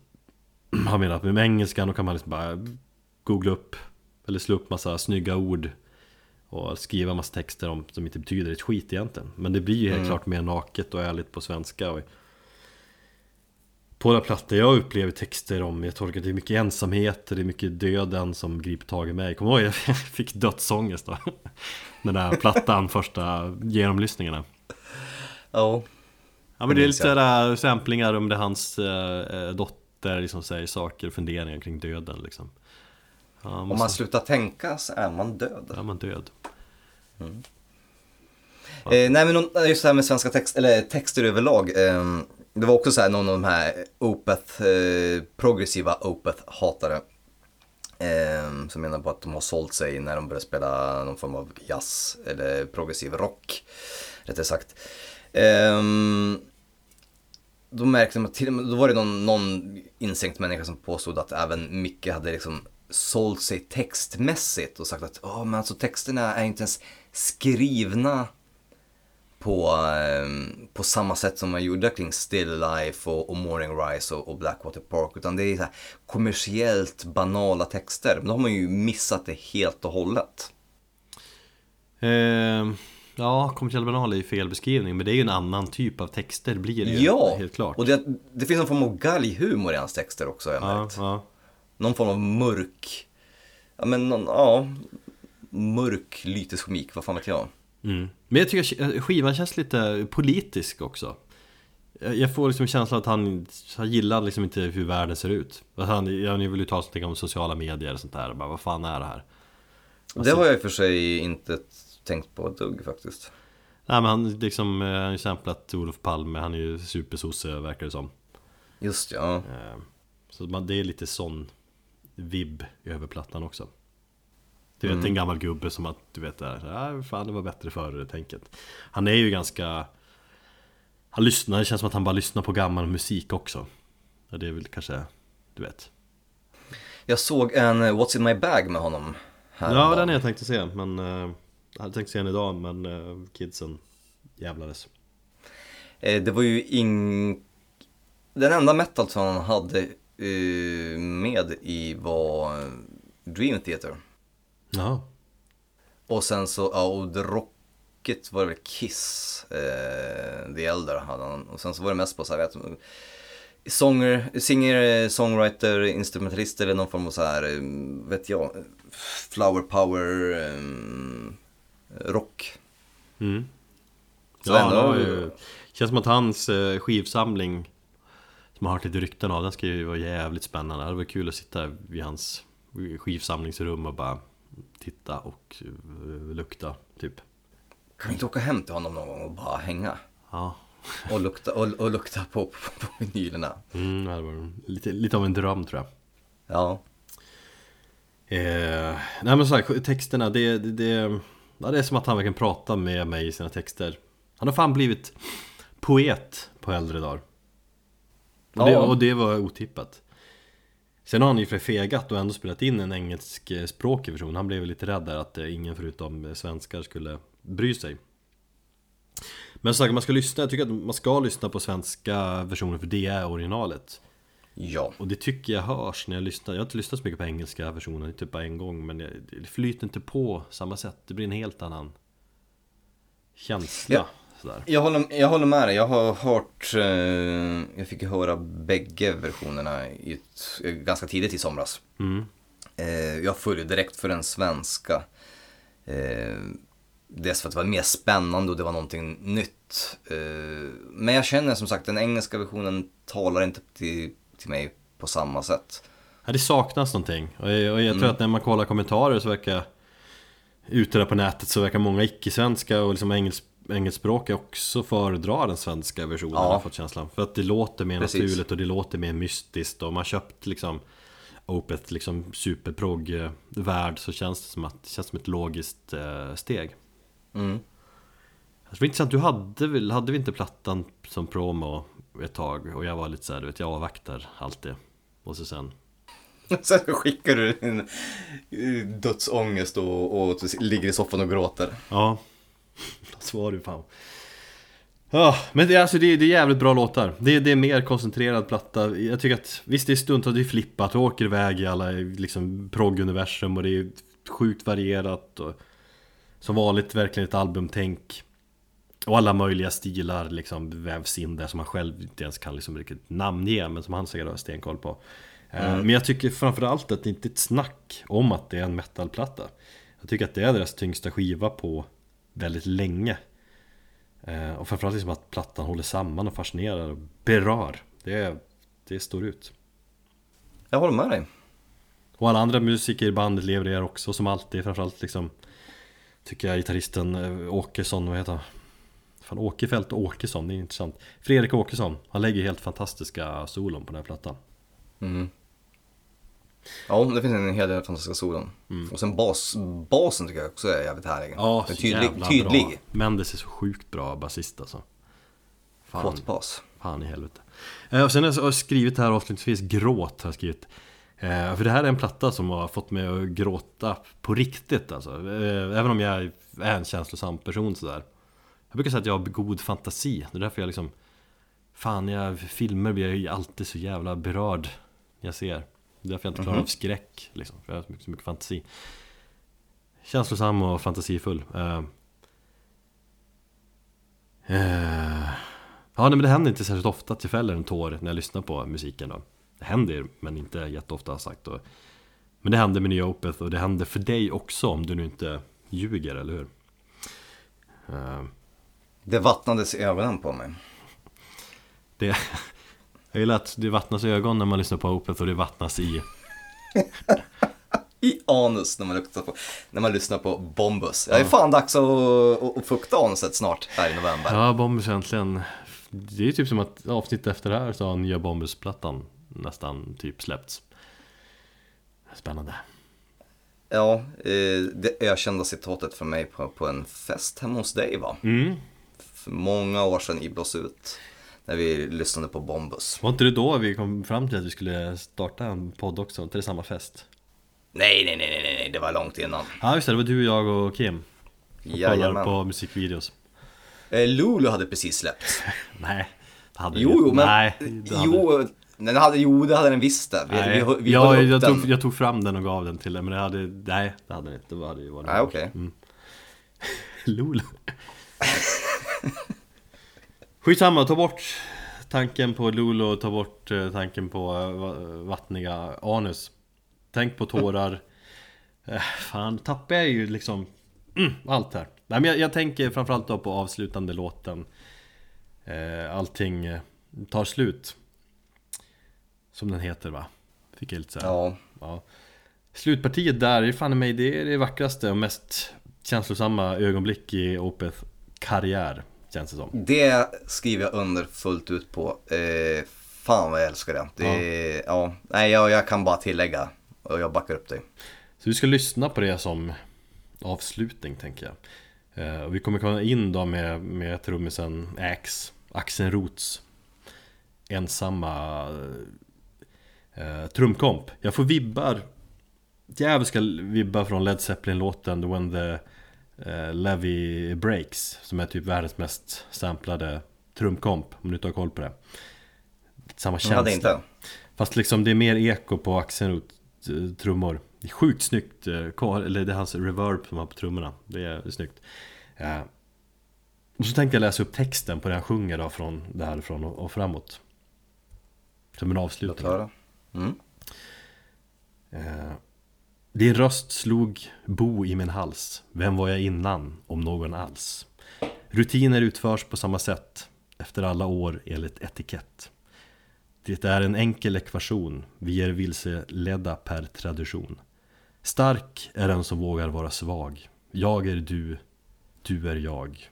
Han menar att med engelskan då kan man liksom bara googla upp eller slå upp massa snygga ord och skriva massa texter om, som inte betyder ett skit egentligen. Men det blir ju helt klart mer naket och ärligt på svenska. Och på den plattan jag upplever texter om, jag tolkar det är mycket ensamhet, det är mycket döden som griper tag i mig. Kommer ihåg? Jag fick dödsångest då. Den där plattan, första genomlyssningarna. Ja. Ja men det är lite sådär samplingar om det hans eh, dotter liksom säger saker, funderingar kring döden liksom. Ja, Om måste- man slutar tänka så är man död. Ja, man död. Eh, nej men just det här med svenska text, eller texter överlag. Eh, det var också så här någon av de här Opeth, eh, progressiva Opeth-hatare. Eh, som menar på att de har sålt sig när de började spela någon form av jazz eller progressiv rock. Rättare sagt. Um, då märkte man till och med, då var det någon, någon insänkt människa som påstod att även Micke hade liksom sålt sig textmässigt och sagt att oh, men alltså texterna är inte ens skrivna på, ehm, på samma sätt som man gjorde kring Still Life och, och Morning Rise och, och Blackwater Park. Utan det är så här kommersiellt banala texter. Men då har man ju missat det helt och hållet. Eh, ja, kommersiell banal är ju fel beskrivning, men det är ju en annan typ av texter blir det ju Ja, helt klart. och det, det finns någon form av galghumor i hans texter också har jag ja, märkt. ja. Någon form av mörk, ja men någon, ja, mörk lyteskomik, vad fan vet jag. Mm. Men jag tycker att skivan känns lite politisk också. Jag får liksom känslan att han, han gillar liksom inte hur världen ser ut. Att han, han vill uttala sig om sociala medier och sånt där. Bara, vad fan är det här? Det har jag i och för sig inte tänkt på ett dugg faktiskt. Nej men han liksom, eh, han har ju samplat Olof Palme, han är ju supersosse verkar det som. Just ja. Eh, Så man, det är lite sån vibb över plattan också. Du vet en gammal gubbe som att du vet där, ja fan det var bättre förr tänket. Han är ju ganska Han lyssnar, det känns som att han bara lyssnar på gammal musik också. Ja, det är väl kanske, du vet. Jag såg en eh, What's in my bag med honom. Här Ja den har jag tänkt att se men Jag hade tänkt se den idag men eh, kidsen jävlades. Eh, Det var ju ing... Den enda metal som han hade eh, med i var Dream Theater. Ja. Och sen så, ja och The Rocket var det väl Kiss, eh, The Elder hade han. Och sen så var det mest på så här, vet, sånger, singer, songwriter, instrumentalist eller någon form av så här, vet jag, flower power, eh, rock. Mm. Så ja, ändå- han har ju Känns som att hans eh, skivsamling Som jag har hört lite rykten av, den ska ju vara jävligt spännande Det var kul att sitta vid hans skivsamlingsrum och bara Titta och eh, lukta, typ Kan vi inte åka hem till honom någon gång och bara hänga? Ja, Och lukta, och, och lukta på, på, på vinylerna. mm, det var lite, lite av en dröm tror jag Ja. Eh, nej men så här, texterna, det, det, det, ja, det är som att han verkligen pratar med mig i sina texter. Han har fan blivit poet på äldre dagar. Och, det, och det var otippat. Sen har han ju förfegat och ändå spelat in en engelskspråkig version. Han blev lite rädd där att eh, ingen förutom eh, svenskar skulle bry sig. Men så sagt, man ska lyssna, jag tycker att man ska lyssna på svenska versioner för det är originalet Ja. och det tycker jag hörs när jag lyssnar Jag har inte lyssnat så mycket på engelska versionen, typ bara en gång Men det flyter inte på samma sätt Det blir en helt annan känsla Ja. sådär. Jag håller, jag håller med dig. Jag har hört, eh, jag fick höra bägge versionerna i ganska tidigt i somras. Mm. Eh, jag följde direkt för den svenska. Eh, dels för att det var mer spännande och det var någonting nytt. Eh, men jag känner som sagt den engelska versionen talar inte till, till mig på samma sätt. Ja, det saknas någonting Och jag, och jag tror att när man kollar kommentarer så verkar Ute där på nätet så verkar många icke-svenska och liksom engelsk, engelskspråkiga också föredra den svenska versionen Ja. har jag fått känslan För att det låter mer Precis. naturligt och det låter mer mystiskt och man köpt liksom Opeth liksom superprogg-värld så känns det som att det känns som ett logiskt eh, steg Mm. Det var intressant, du hade väl, hade vi inte plattan som promo ett tag och jag var lite såhär, du vet jag avvaktar alltid. Och så sen Sen skickar du din eh, dödsångest och, och ligger i soffan och gråter. Ja, så var det fan. Ja, men det, är alltså, det, det är jävligt bra låtar. Det, det är mer koncentrerad platta. Jag tycker att visst det är stundtals det är flippat. Och åker iväg i alla liksom progg-universum och det är sjukt varierat och Som vanligt verkligen ett albumtänk Och alla möjliga stilar liksom vävs in där som man själv inte ens kan liksom riktigt namnge men som han säkert har stenkoll på. Eh, Men jag tycker framförallt att det inte är ett snack om att det är en metalplatta. Jag tycker att det är deras tyngsta skiva på väldigt länge. Eh, Och framförallt liksom att plattan håller samman och fascinerar och berör. Det, det står ut. Jag håller med dig. Och alla andra musiker i bandet levererar också som alltid. Framförallt liksom Tycker jag gitarristen eh, Åkesson, vad heter han? Fan Åkerfeldt och Åkesson, det är intressant Fredrik Åkesson, han lägger helt fantastiska solon på den här plattan Mm. Ja, det finns en hel del fantastiska solon. Och sen bas, basen tycker jag också är jävligt härlig. Ja, Den är tydlig, tydlig. bra Mendes är så sjukt bra basist alltså Fan, Pottbas. fan i helvete eh, Och sen har jag skrivit här avslutningsvis Gråt har jag skrivit eh, För det här är en platta som har fått mig att gråta på riktigt alltså eh, Även om jag är en känslosam person sådär Jag brukar säga att jag har god fantasi. Det är därför jag liksom Fan, jag, filmer blir jag ju alltid så jävla berörd när jag ser. Det är därför jag inte klarar av skräck liksom, för jag har så mycket, så mycket fantasi. Känslosam och fantasifull. Eh, eh, Ja nej, men det händer inte särskilt ofta att jag fäller en tår när jag lyssnar på musiken då. Det händer men inte jätteofta har sagt och, Men det händer med nya Opeth och det händer för dig också om du nu inte ljuger, eller hur? Eh, Det vattnades i ögonen på mig. det, jag gillar att det vattnas i ögon när man lyssnar på Opeth och det vattnas i I anus när man, luktar på, när man lyssnar på Bombus. Det är fan dags att, att, att fukta anuset snart här i november. Ja, Bombus äntligen Det är typ som att avsnitt efter det här så har nya Bombus-plattan nästan typ släppts Spännande Ja, eh, det ökända citatet från mig på, på en fest hemma hos dig va? mm. För många år sedan i Blåsut. När vi lyssnade på Bombus. Var inte det då vi kom fram till att vi skulle starta en podd också? Det samma fest? Nej, nej, nej, nej, nej, det var långt innan. Ja just det, det var du, jag och Kim Som Jajamän. på musikvideos Eh, Lulu hade precis släppt. Nej, det hade Jo, jo, men... Nej, det hade... jo, den hade, jo, det hade den visst det. Vi, Nej, vi, vi upp jag, tog, jag tog fram den och gav den till dig men det hade, nej det hade den inte, det hade ju varit Nej, okej. mm. Lol Skitsamma, ta bort tanken på och ta bort eh, tanken på eh, va- vattniga anus Tänk på tårar eh, Fan, tappar jag ju liksom mm, allt här Nej men jag, jag tänker framförallt då på avslutande låten allting tar slut. Som den heter va? Fick jag lite så här. Ja, Ja. Slutpartiet där är fan i mig det är det vackraste och mest känslosamma ögonblick i Opeth karriär Känns det som det skriver jag under fullt ut på. Eh, fan vad jag älskar det. det är, ja. Nej, jag, jag kan bara tillägga och jag backar upp dig. Så vi ska lyssna på det som avslutning tänker jag Eh, och Vi kommer komma in då med, med trummisen Ax, Axel Roths ensamma eh, trumkomp Jag får vibbar Djävulska vibbar från Led Zeppelin-låten When the eh, Levy Breaks Som är typ världens mest samplade trumkomp Om du inte har koll på det. Samma Jag känsla hade inte. Fast liksom det är mer eko på Axelrot eh, trummor. Det är sjukt snyggt, eh, eller det är hans reverb som han har på trummorna. Det är snyggt. Eh, Och så tänkte jag läsa upp texten på det han sjunger då från därifrån och, och framåt. Som en avslutning. Mm. Eh, din röst slog bo i min hals. Vem var jag innan, om någon alls? Rutiner utförs på samma sätt Efter alla år enligt etikett. Det är en enkel ekvation. Vi är vilseledda per tradition. Stark är den som vågar vara svag. Jag är du, du är jag.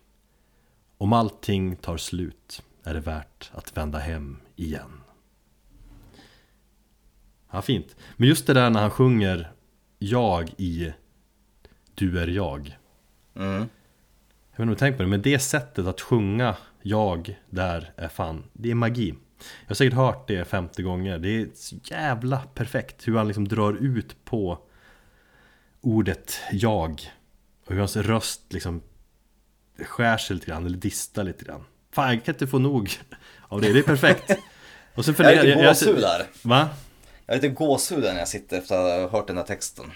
Om allting tar slut är det värt att vända hem igen. Ja, fint. Men just det där när han sjunger jag i Du är jag. Mm. Jag vet inte om du tänkt på det, men det sättet att sjunga Jag där är fan, det är magi. Jag har säkert hört det 50 gånger. Det är så jävla perfekt hur han liksom drar ut på ordet jag. Och hur hans röst liksom skär sig lite grann, eller distar lite grann. Fan, jag kan inte få nog av det. Det är perfekt. Och sen Jag är funderar lite gåshud där. Va? Jag är lite gåshud när jag sitter efter att ha hört den här texten.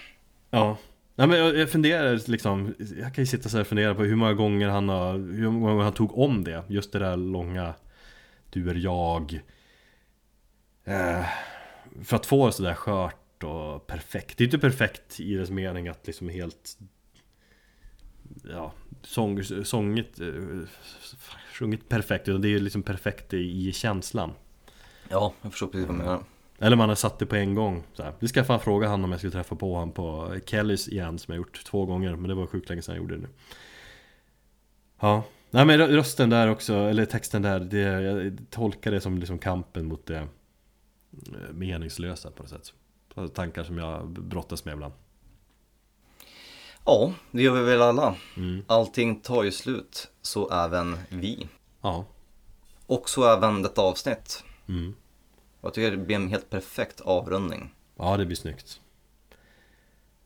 Ja. Nej, men jag, jag funderar liksom, jag kan ju sitta så här och fundera på hur många gånger han har, hur många gånger han tog om det. Just det där långa, du är jag. Eh, för att få det sådär skört och perfekt. Det är inte perfekt i dess mening att liksom helt, ja, sång, sångit, eh, sjungit perfekt. Utan det är ju liksom perfekt i, i känslan. Ja, jag förstår precis vad du menar. Eller man har satt det på en gång så här. Det ska fan fråga han om jag skulle träffa på honom på Kellys igen Som jag gjort två gånger Men det var sjukt länge sedan jag gjorde det nu Ja Nej men rö- rösten där också Eller texten där det, Jag tolkar det som liksom kampen mot det eh, Meningslösa på något sätt Tankar som jag brottas med ibland Ja, det gör vi väl alla. Mm. Allting tar ju slut, så även vi. Ja Och så även detta avsnitt. mm. Jag tycker det blir en helt perfekt avrundning. Ja det blir snyggt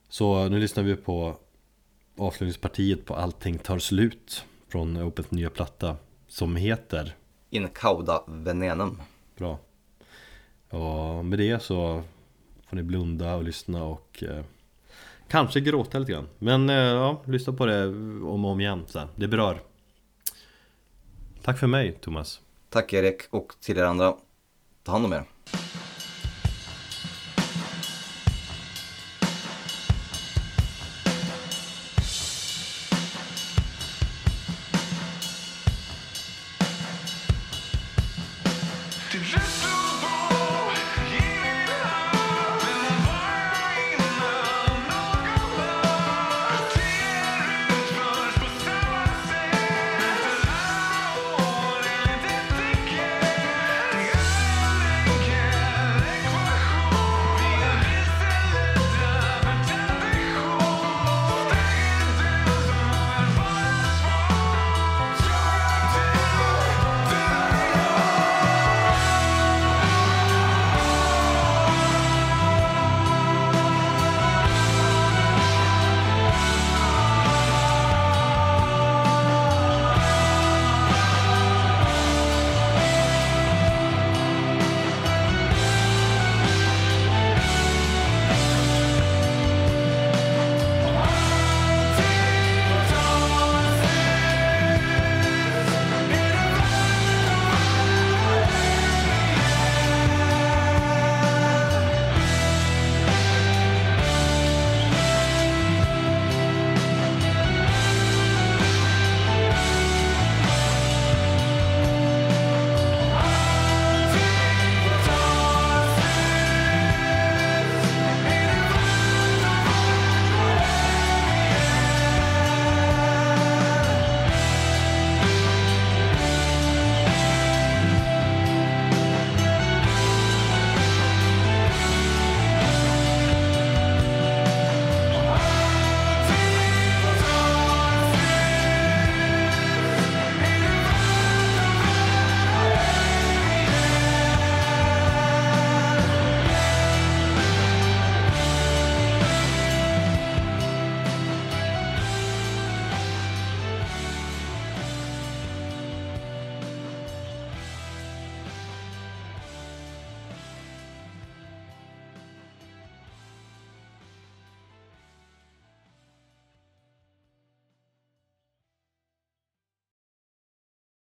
Så nu lyssnar vi på Avslutningspartiet på Allting tar slut Från Opeth nya platta Som heter In cauda venenum. Bra. Och med det så får ni blunda och lyssna och eh, kanske gråta lite grann. Men eh, ja, lyssna på det om och om igen. Här. Det berör. Tack för mig Thomas. Tack Erik och till er andra. Ta hand om er.